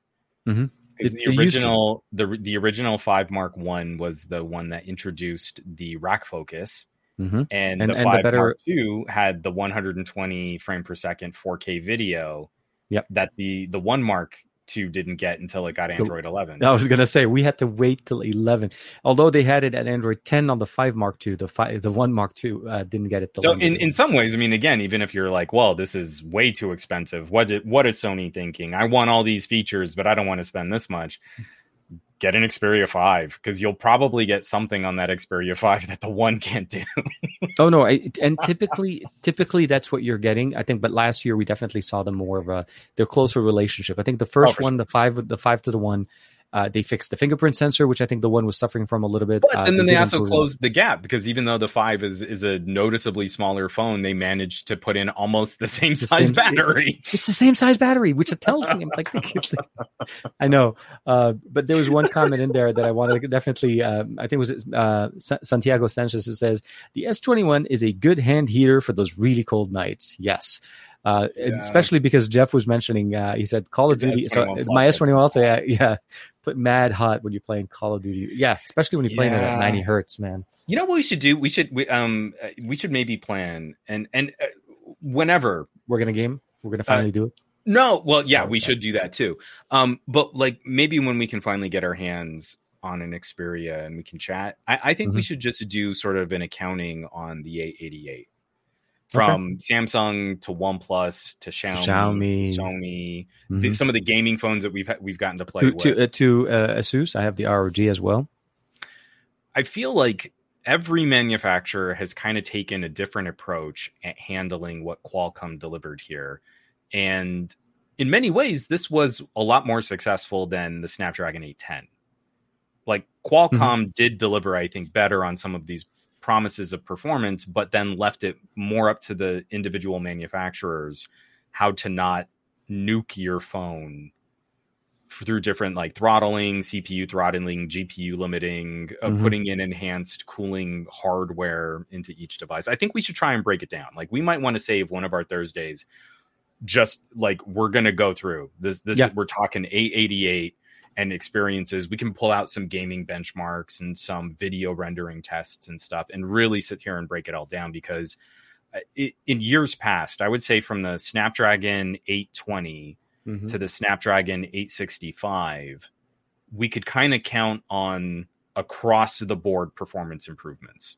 B: Mm-hmm.
A: It-
B: the
A: it used to.
B: original, the the original five mark one was the one that introduced the rack focus,
A: hmm
B: and,
A: And-
B: the
A: and the
B: five
A: better-
B: mark two had the 120 frame per second 4K video.
A: Yep.
B: That the the one mark two didn't get until it got
A: So-
B: Android 11.
A: I was going to say we had to wait till 11. Although they had it at Android 10 on the 5 Mark two. the 5 the 1 Mark two uh, didn't get it till
B: So in, in some ways, I mean, again, even if you're like, well, this is way too expensive. What did, what is Sony thinking? I want all these features, but I don't want to spend this much. Get an Xperia 5 because you'll probably get something on that Xperia 5 that the one can't do.
A: Oh no, I, and typically, typically that's what you're getting. I think, but last year we definitely saw them more of a their closer relationship. I think the oh, first
B: for
A: one, the five, the five to the one, uh, they fixed the fingerprint sensor, which I think the one was suffering from a little bit.
B: But
A: uh,
B: and then they
A: did
B: also
A: improve it.
B: closed the gap because even though the 5 is, is a noticeably smaller phone, they managed to put in almost the same
A: The
B: size
A: same-
B: battery.
A: It's the same size battery, which tells me. I'm like, I know, uh, but there was one comment in there that I wanted to definitely. Um, I think it was uh, Sa- Santiago Sanchez. It says the S21 is a good hand heater for those really cold nights. Yes. Uh,
B: Yeah.
A: especially because Jeff was mentioning, uh, he said Call of Duty. So my S21 also, yeah, yeah, put mad hot when you're playing Call of Duty. Yeah, especially when you're playing it at 90 hertz, man.
B: You know what we should do? We should we um uh, we should maybe plan and and uh, whenever
A: We're gonna game. We're gonna finally do it.
B: No, well, yeah, we should do that too. Um, but like maybe when we can finally get our hands on an Xperia and we can chat, I, I think we
A: Mhm.
B: should just do sort of an accounting on the 888 from Samsung to OnePlus to Xiaomi,
A: Xiaomi.
B: Sony,
A: Mhm.
B: the, some of the gaming phones that we've ha- we've gotten to play
A: To
B: with.
A: to, uh, to uh, Asus, I have the ROG as well.
B: I feel like every manufacturer has kind of taken a different approach at handling what Qualcomm delivered here. And in many ways, this was a lot more successful than the Snapdragon 810. Like Qualcomm did deliver, I think, better on some of these promises of performance, but then left it more up to the individual manufacturers how to not nuke your phone through different like throttling, CPU throttling, GPU limiting, uh,
A: Mhm.
B: putting in enhanced cooling hardware into each device. I think we should try and break it down. Like we might want to save one of our Thursdays just like we're going to go through this this
A: Yeah.
B: we're talking 888 and experiences. We can pull out some gaming benchmarks and some video rendering tests and stuff and really sit here and break it all down because uh, it, in years past, I would say from the Snapdragon 820
A: Mhm.
B: to the Snapdragon 865, we could kind of count on across the board performance improvements.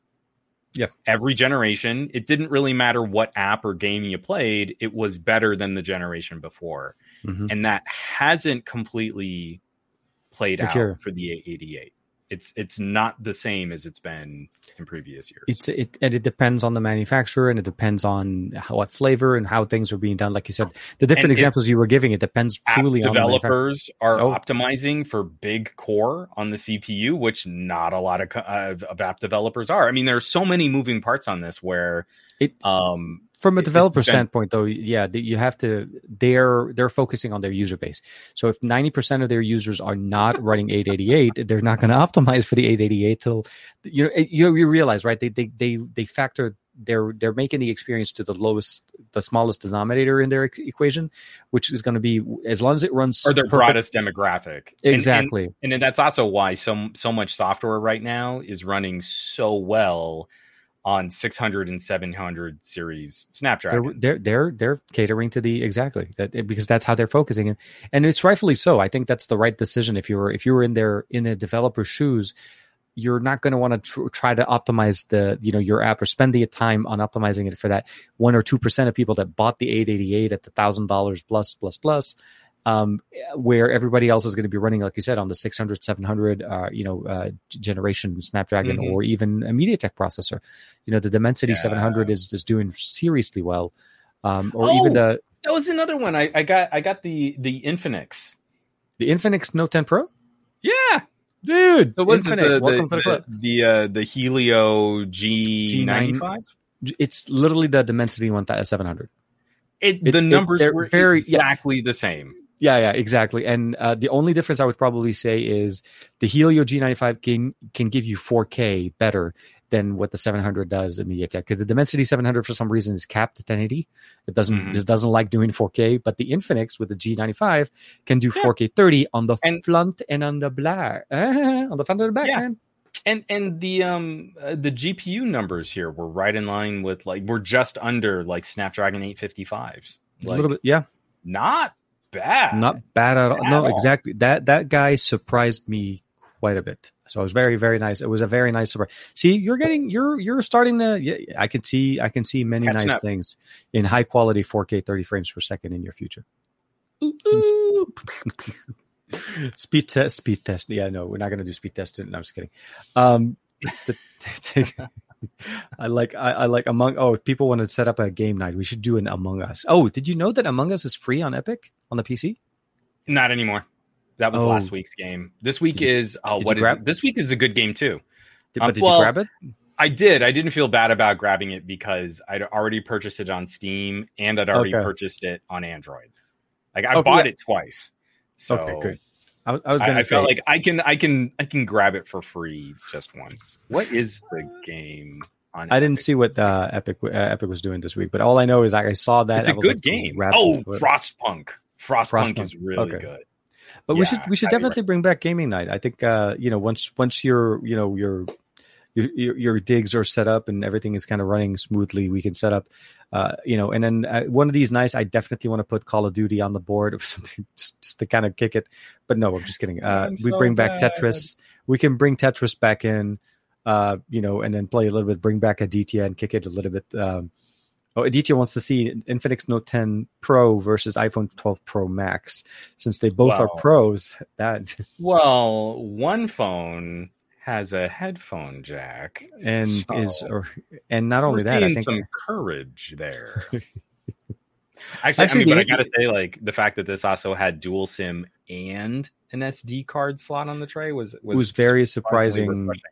A: Yes.
B: Every generation, it didn't really matter what app or game you played, it was better than the generation before.
A: Mhm.
B: And that hasn't completely played out for the 88. It's it's not the same as it's been in previous years.
A: It's it and it depends on the manufacturer and it depends on how, what flavor and how things are being done. Like you said, the different
B: And it-
A: examples you were giving, it depends truly on the
B: developers are
A: Oh.
B: optimizing for big core on the CPU, which not a lot of, of app developers are. I mean, there are so many moving parts on this where
A: It-
B: um,
A: From a developer standpoint, though, yeah, you have to. They're they're focusing on their user base. So if ninety percent of their users are not running 888, they're not going to optimize for the 888 till you know you, you realize right. They they they they factor. They're they're making the experience to the lowest, the smallest denominator in their e- equation, which is going to be as long as it runs
B: or their
A: perfect-
B: broadest demographic. And- and-
A: Exactly.
B: And, then that's also why so so much software right now is running so well on 600 and 700 series Snapdragon.
A: They're, they're they're they're catering to the exactly that because that's how they're focusing and and it's rightfully so. I think that's the right decision. If you were if you were in their in the developer's shoes, you're not going to want to tr- try to optimize the you know your app or spend the time on optimizing it for that one or two percent of people that bought the 888 at the thousand dollars plus plus plus. Um, where everybody else is going to be running, like you said, on the 600, 700, uh, you know, uh, generation Snapdragon
B: Mhm.
A: or even a MediaTek processor. You know, the Dimensity
B: Yeah.
A: 700 is is doing seriously well. Um, or even
B: Oh!
A: the
B: that was another one. I, I got I got the the Infinix.
A: the Infinix Note 10 Pro,
B: Yeah.
A: dude.
B: So what's
A: Infinix,
B: the,
A: welcome
B: the,
A: to the club.
B: the, uh, the Helio G95?
A: It's literally the Dimensity 1700.
B: It,
A: It-
B: the numbers
A: they're
B: were
A: very- yeah.
B: exactly the same.
A: Yeah, yeah, exactly. And uh, the only difference I would probably say is the Helio G95 can can give you 4K better than what the 700 does at MediaTek. Because the Dimensity 700 for some reason is capped at 1080. It doesn't
B: Mhm.
A: just doesn't like doing 4K. But the Infinix with the G95 can do
B: Yeah.
A: 4K 30 on the
B: And-
A: front and on the back, on the front and the back,
B: Yeah.
A: man.
B: And and the um uh, the GPU numbers here were right in line with like we're just under like Snapdragon 855s.
A: a little bit, yeah,
B: not bad.
A: not bad at all.
B: At
A: no,
B: all.
A: exactly. That that guy surprised me quite a bit. So it was very very nice. It was a very nice surprise. See, you're getting you're you're starting to. Yeah, I can see I can see many
B: Catching
A: nice
B: up.
A: things in high quality 4K 30 frames per second in your future. speed test, speed test. Yeah, no, we're not going to do speed test. No, I'm just kidding. Um, the, I like I, I like Among. Oh, if people want to set up a game night. We should do an Among Us. Oh, did you know that Among Us is free on Epic on the PC?
B: Not anymore. That was
A: Oh.
B: last week's game. This week
A: Did you-
B: is oh
A: did
B: what
A: grab-
B: This week is a good game too.
A: Did,
B: Uh,
A: but did
B: well,
A: you grab it?
B: I did. I didn't feel bad about grabbing it because I'd already purchased it on Steam and I'd already
A: Okay.
B: purchased it on Android. Like I
A: Okay,
B: bought it twice. So
A: Okay, good. I, I was going
B: I
A: to say
B: felt like I can I can I can grab it for free just once. What is the game on
A: I didn't see what uh, Epic uh, Epic was doing this week, but all I know is like, I saw that.
B: It's a good
A: like,
B: game. Oh, Frostpunk. Frostpunk
A: Frostpunk.
B: is really
A: Okay.
B: good.
A: But we should we should definitely bring back gaming night. I think uh, you know once once your you know your your your, your digs are set up and everything is kind of running smoothly, we can set up uh, you know. And then uh, one of these nights, I definitely want to put Call of Duty on the board or something just, just to kind of kick it. But no, I'm just kidding. Uh,
B: I'm
A: we
B: so
A: bring back. Tetris. We can bring Tetris back in. Uh, you know, and then play a little bit, bring back Aditya and kick it a little bit. Um, oh, Aditya wants to see Infinix Note 10 Pro versus iPhone 12 Pro Max, since they both are pros. That
B: Well, one phone has a headphone jack.
A: and is or and not only that, I think
B: some courage there. Actually,
A: Actually,
B: I mean, but I gotta say, like the fact that this also had dual SIM and an SD card slot on the tray was was,
A: was very surprising
B: refreshing.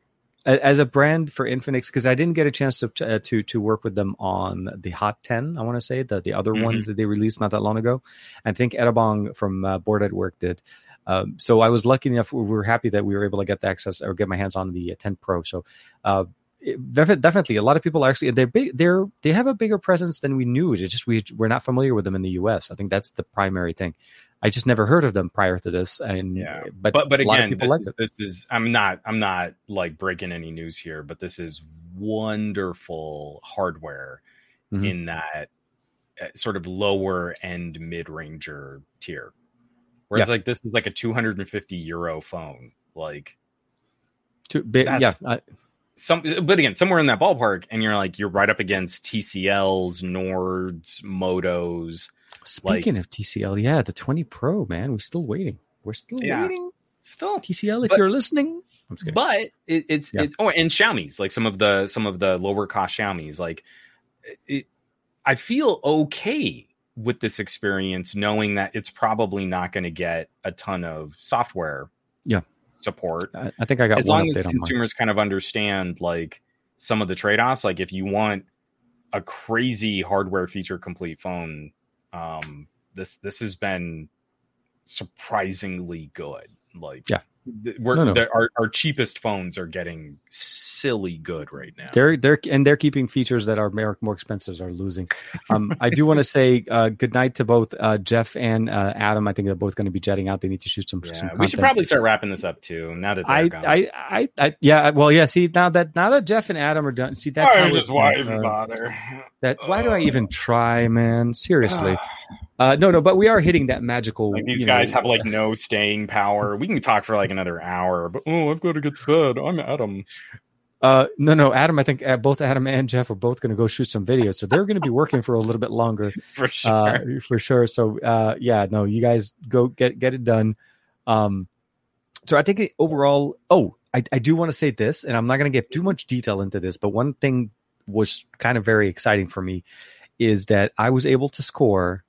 A: As a brand for Infinix because I didn't get a chance to uh, to to work with them on the Hot 10. I want to say the the other
B: Mhm.
A: ones that they released not that long ago. I think Edabong from uh, Board at Work did. Um, so I was lucky enough. We were happy that we were able to get the access or get my hands on the uh, 10 Pro. So uh, it- definitely, a lot of people actually they're big. They're they have a bigger presence than we knew. It's just we we're not familiar with them in the U.S. I think that's the primary thing. I just never heard of them prior to this, and
B: Yeah.
A: but
B: But but
A: a lot of
B: again, this, is- this is I'm not I'm not like breaking any news here, but this is wonderful hardware
A: Mhm.
B: in that uh, sort of lower end mid ranger tier. Whereas
A: Yeah.
B: like this is like a 250 euro phone, like
A: Too big, yeah, I,
B: some but again somewhere in that ballpark and you're like you're right up against tcls nords motos
A: Speaking of TCL, yeah, the 20 Pro, man, we're still waiting. We're still
B: Yeah.
A: waiting.
B: still
A: TCL, if
B: But-
A: you're listening,
B: but it, it's
A: Yeah.
B: it, oh and xiaomi's like some of the some of the lower cost xiaomi's like it, i feel okay with this experience knowing that it's probably not going to get a ton of software
A: Yeah.
B: support
A: I, I think I got
B: as
A: one
B: long as
A: update on mine.
B: consumers kind of understand like some of the trade-offs like if you want a crazy hardware feature complete phone um this this has been surprisingly good like
A: Yeah.
B: We're
A: No, no.
B: our, our cheapest phones are getting silly good right now
A: They're they're and they're keeping features that are more, more expensive are losing. Um, I do want to say uh, good night to both uh, Jeff and uh, Adam. I think they're both going to be jetting out. They need to shoot some.
B: yeah,
A: some
B: we should probably start wrapping this up too now that
A: I. I, I, I, yeah. Well, yeah. See now that now that Jeff and Adam are done. See that's how
B: I just why even
A: uh,
B: bother
A: that. Why do I even try, man? Seriously. Uh, no, no. But we are hitting that magical.
B: Like these
A: you
B: guys
A: know,
B: have like no staying power. We can talk for like another hour, but oh, I've got to get to bed. I'm Adam.
A: Uh, no, no, Adam. I think uh, both Adam and Jeff are both going to go shoot some videos, so they're going to be working for a little bit longer,
B: For sure.
A: uh, for sure. So, uh, yeah, no, you guys go get get it done. Um, so I think overall, oh, I, I do want to say this, and I'm not going to get too much detail into this, but one thing was kind of very exciting for me is that I was able to score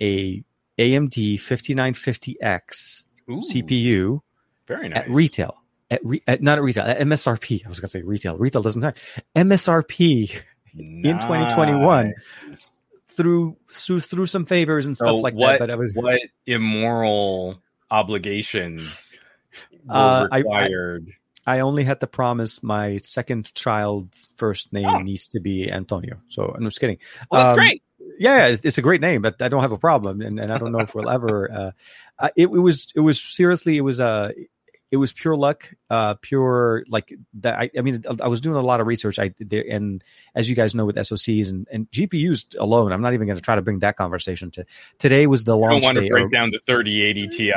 A: a AMD 5950X
B: Ooh,
A: CPU
B: very nice.
A: at retail. At, re, at not at retail, at MSRP. I was going to say retail. Retail doesn't have MSRP in 2021. Through through through some favors and stuff
B: So
A: like
B: what,
A: that. But I was
B: what immoral obligations were
A: Uh, I- I-
B: required?
A: I only had to promise my second child's first name
B: Oh.
A: needs to be Antonio. So I'm just kidding.
B: well, that's
A: um,
B: great.
A: Yeah, it's- a great name, but I don't have a problem, and, and I don't know if we'll ever. Uh, uh, it, it was it was seriously it was uh, it was pure luck, uh, pure like that. I, I mean, I was doing a lot of research. I there, and as you guys know with SOCs and, and GPUs alone, I'm not even going to try to bring that conversation to today. Was the
B: I don't want to break
A: or-
B: down the 3080 Ti.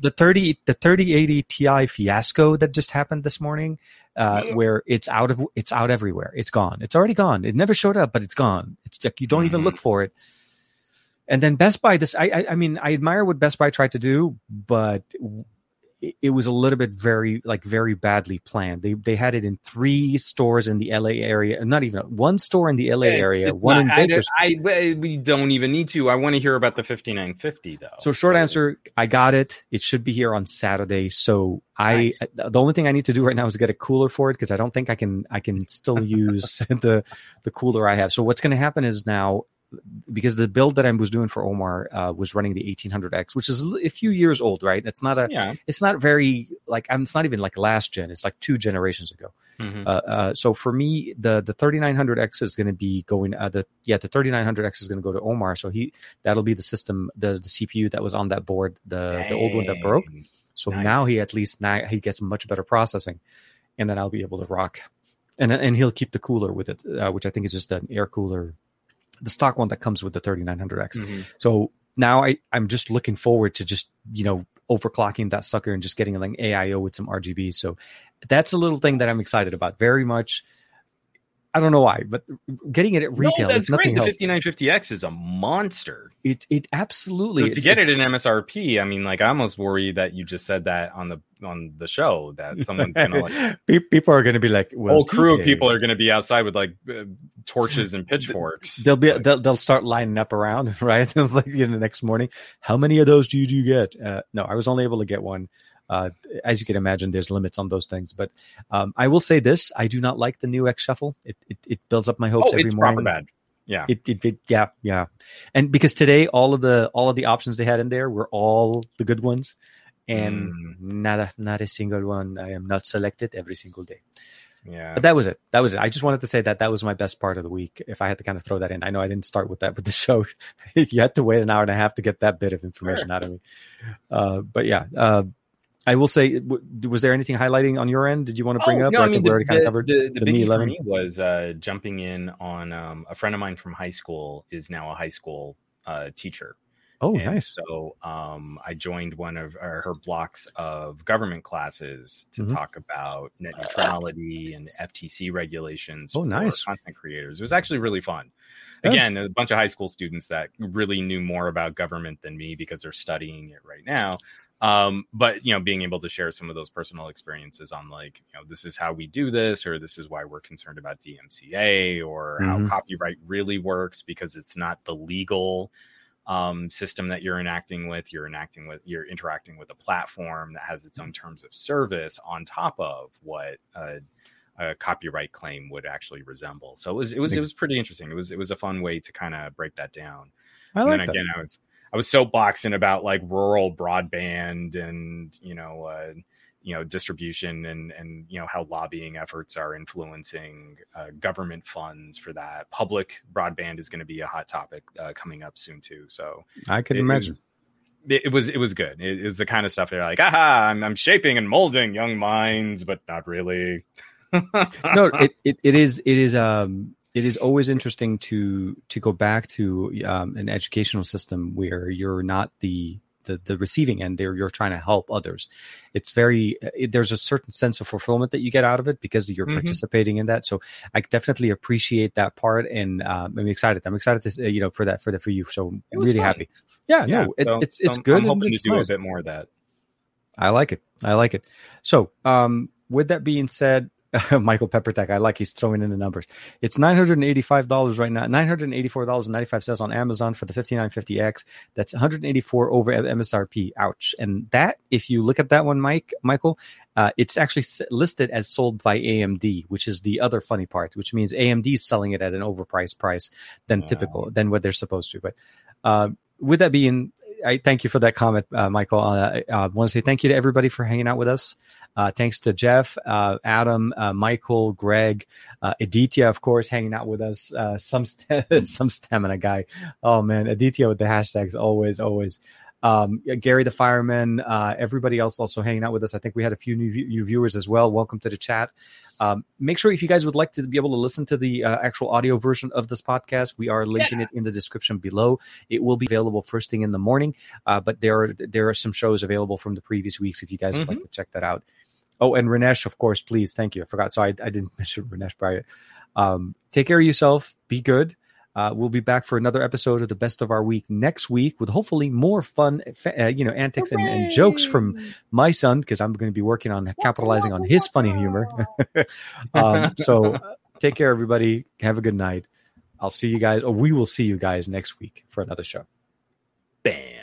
A: the 30 the 3080 Ti fiasco that just happened this morning uh, where it's out of it's out everywhere. It's gone. It's already gone. It never showed up but it's gone. It's like you don't even
B: Mhm.
A: look for it. And then Best Buy this I, I I mean I admire what Best Buy tried to do but it, was a little bit very like very badly planned they they had it in three stores in the LA area not even one store in the LA area
B: It's
A: one
B: not-
A: in
B: I,
A: Bakersfield
B: I, I- we don't even need to. I want to hear about the 5950 though.
A: So short answer, I got it. It should be here on Saturday. So I
B: Nice.
A: the only thing I need to do right now is get a cooler for it because I don't think I can I can still use the the cooler I have. So what's going to happen is now because the build that I was doing for Omar uh, was running the 1800X, which is a few years old, right? It's not a
B: Yeah.
A: it's not very like I'm it's not even like last gen. It's like two generations ago.
B: Mhm.
A: Uh, uh, so for me, the the 3900X is going to be going. Uh, the yeah, the 3900X is going to go to Omar. So he that'll be the system, the the CPU that was on that board, the the old one that broke. So
B: Nice.
A: now he at least now he gets much better processing, and then I'll be able to rock, and and he'll keep the cooler with it, uh, which I think is just an air cooler, the stock one that comes with the 3900X.
B: Mhm.
A: So now I I'm just looking forward to just you know overclocking that sucker and just getting like AIO with some RGB. So that's a little thing that I'm excited about very much. I don't know why, but getting it at retail,
B: no, that's great. The
A: else.
B: 5950X is a monster.
A: It it absolutely
B: So to
A: it's-
B: get it in MSRP, I mean, like I almost worry that you just said that on the on the show that someone's gonna like
A: people are going to be like, well,
B: whole crew of people are gonna be outside with like uh, torches and pitchforks.
A: They'll be
B: Like,
A: they'll, they'll start lining up around, right? It's like you know, the next morning. How many of those do you get? Uh, no, I was only able to get one. Uh, as you can imagine, there's limits on those things. But um, I will say this: I do not like the Newegg Shuffle. It it, it builds up my hopes
B: oh,
A: every
B: it's
A: morning.
B: proper bad. Yeah.
A: It, it, it yeah yeah, and because today all of the all of the options they had in there were all the good ones, and
B: Mm.
A: not a not a single one I am not selected every single day.
B: Yeah.
A: But that was it. That was it. I just wanted to say that that was my best part of the week. If I had to kind of throw that in, I know I didn't start with that with the show. you had to wait an hour and a half to get that bit of information out of me. Uh, but yeah, uh, I will say, was there anything highlighting on your end? Did you want to bring
B: Oh,
A: up?
B: no, I mean,
A: think
B: the,
A: we already kind of covered
B: the, the,
A: the
B: biggie for
A: 11?
B: me was uh, jumping in on um, a friend of mine from high school is now a high school uh, teacher.
A: Oh,
B: And
A: nice.
B: So um, I joined one of her blocks of government classes to
A: Mhm.
B: talk about net neutrality and FTC regulations.
A: Oh,
B: for
A: nice.
B: Content creators. It was actually really fun.
A: Yeah.
B: Again, a bunch of high school students that really knew more about government than me because they're studying it right now. Um, but you know, being able to share some of those personal experiences on like, you know, this is how we do this, or this is why we're concerned about DMCA, or
A: Mhm.
B: how copyright really works because it's not the legal um, system that you're enacting with. You're enacting with, you're interacting with a platform that has its own terms of service on top of what a, a copyright claim would actually resemble. So it was, it was, it was pretty interesting. It was, it was a fun way to kind of break that down.
A: I
B: and
A: like that.
B: again, I was, I was soapboxing about like rural broadband and you know, uh, you know, distribution and and you know how lobbying efforts are influencing uh, government funds for that. Public broadband is going to be a hot topic uh, coming up soon too. So
A: I
B: can
A: imagine.
B: was- it was it was good. It, it was the kind of stuff they're like, aha, I'm I'm shaping and molding young minds, but not really.
A: no, it, it, it is it is um it is always interesting to to go back to um, an educational system where you're not the the, the receiving end there you're trying to help others it's very it, there's a certain sense of fulfillment that you get out of it because you're
B: Mhm.
A: participating in that so i definitely appreciate that part and um, i'm excited i'm excited to say, you know for that for that for you so really
B: fun.
A: happy yeah,
B: Yeah,
A: no it,
B: so-
A: it's it's
B: I'm-
A: good
B: I'm hoping to do a bit more of that.
A: I like it. I like it. So, um, with that being said, Michael Peppertech, I like he's throwing in the numbers. It's nine hundred and eighty-five dollars right now. Nine hundred and eighty-four dollars and ninety-five cents on Amazon for the fifty-nine fifty X. That's one hundred and eighty-four over MSRP. Ouch! And that, if you look at that one, Mike, Michael, uh, it's actually listed as sold by AMD, which is the other funny part, which means AMD is selling it at an overpriced price than typical than what they're supposed to. But uh, with that being, I thank you for that comment, uh, Michael. Uh, I want to say thank you to everybody for hanging out with us. Uh, thanks to Jeff, uh, Adam, uh, Michael, Greg, uh, Aditya, of course, hanging out with us. Uh, some st- some stamina guy. Oh man, Aditya with the hashtags always, always um, Gary the fireman, everybody else also hanging out with us. I think we had a few new, new viewers as well. Welcome to the chat. Um, make sure if you guys would like to be able to listen to the uh, actual audio version of this podcast, we are linking yeah. it in the description below. It will be available first thing in the morning, uh, but there are there are some shows available from the previous weeks if you guys mm-hmm. would like mm-hmm. to check that out. Oh, and Ranesh, of course, please, thank you. I forgot, so I, I didn't mention Ranesh prior. Um, take care of yourself. Be good. Uh, we'll be back for another episode of the best of our week next week with hopefully more fun, uh, you know, antics and, and, jokes from my son because I'm going to be working on capitalizing on his funny humor. um, so take care, everybody. Have a good night. I'll see you guys, or we will see you guys next week for another show.
B: Bam.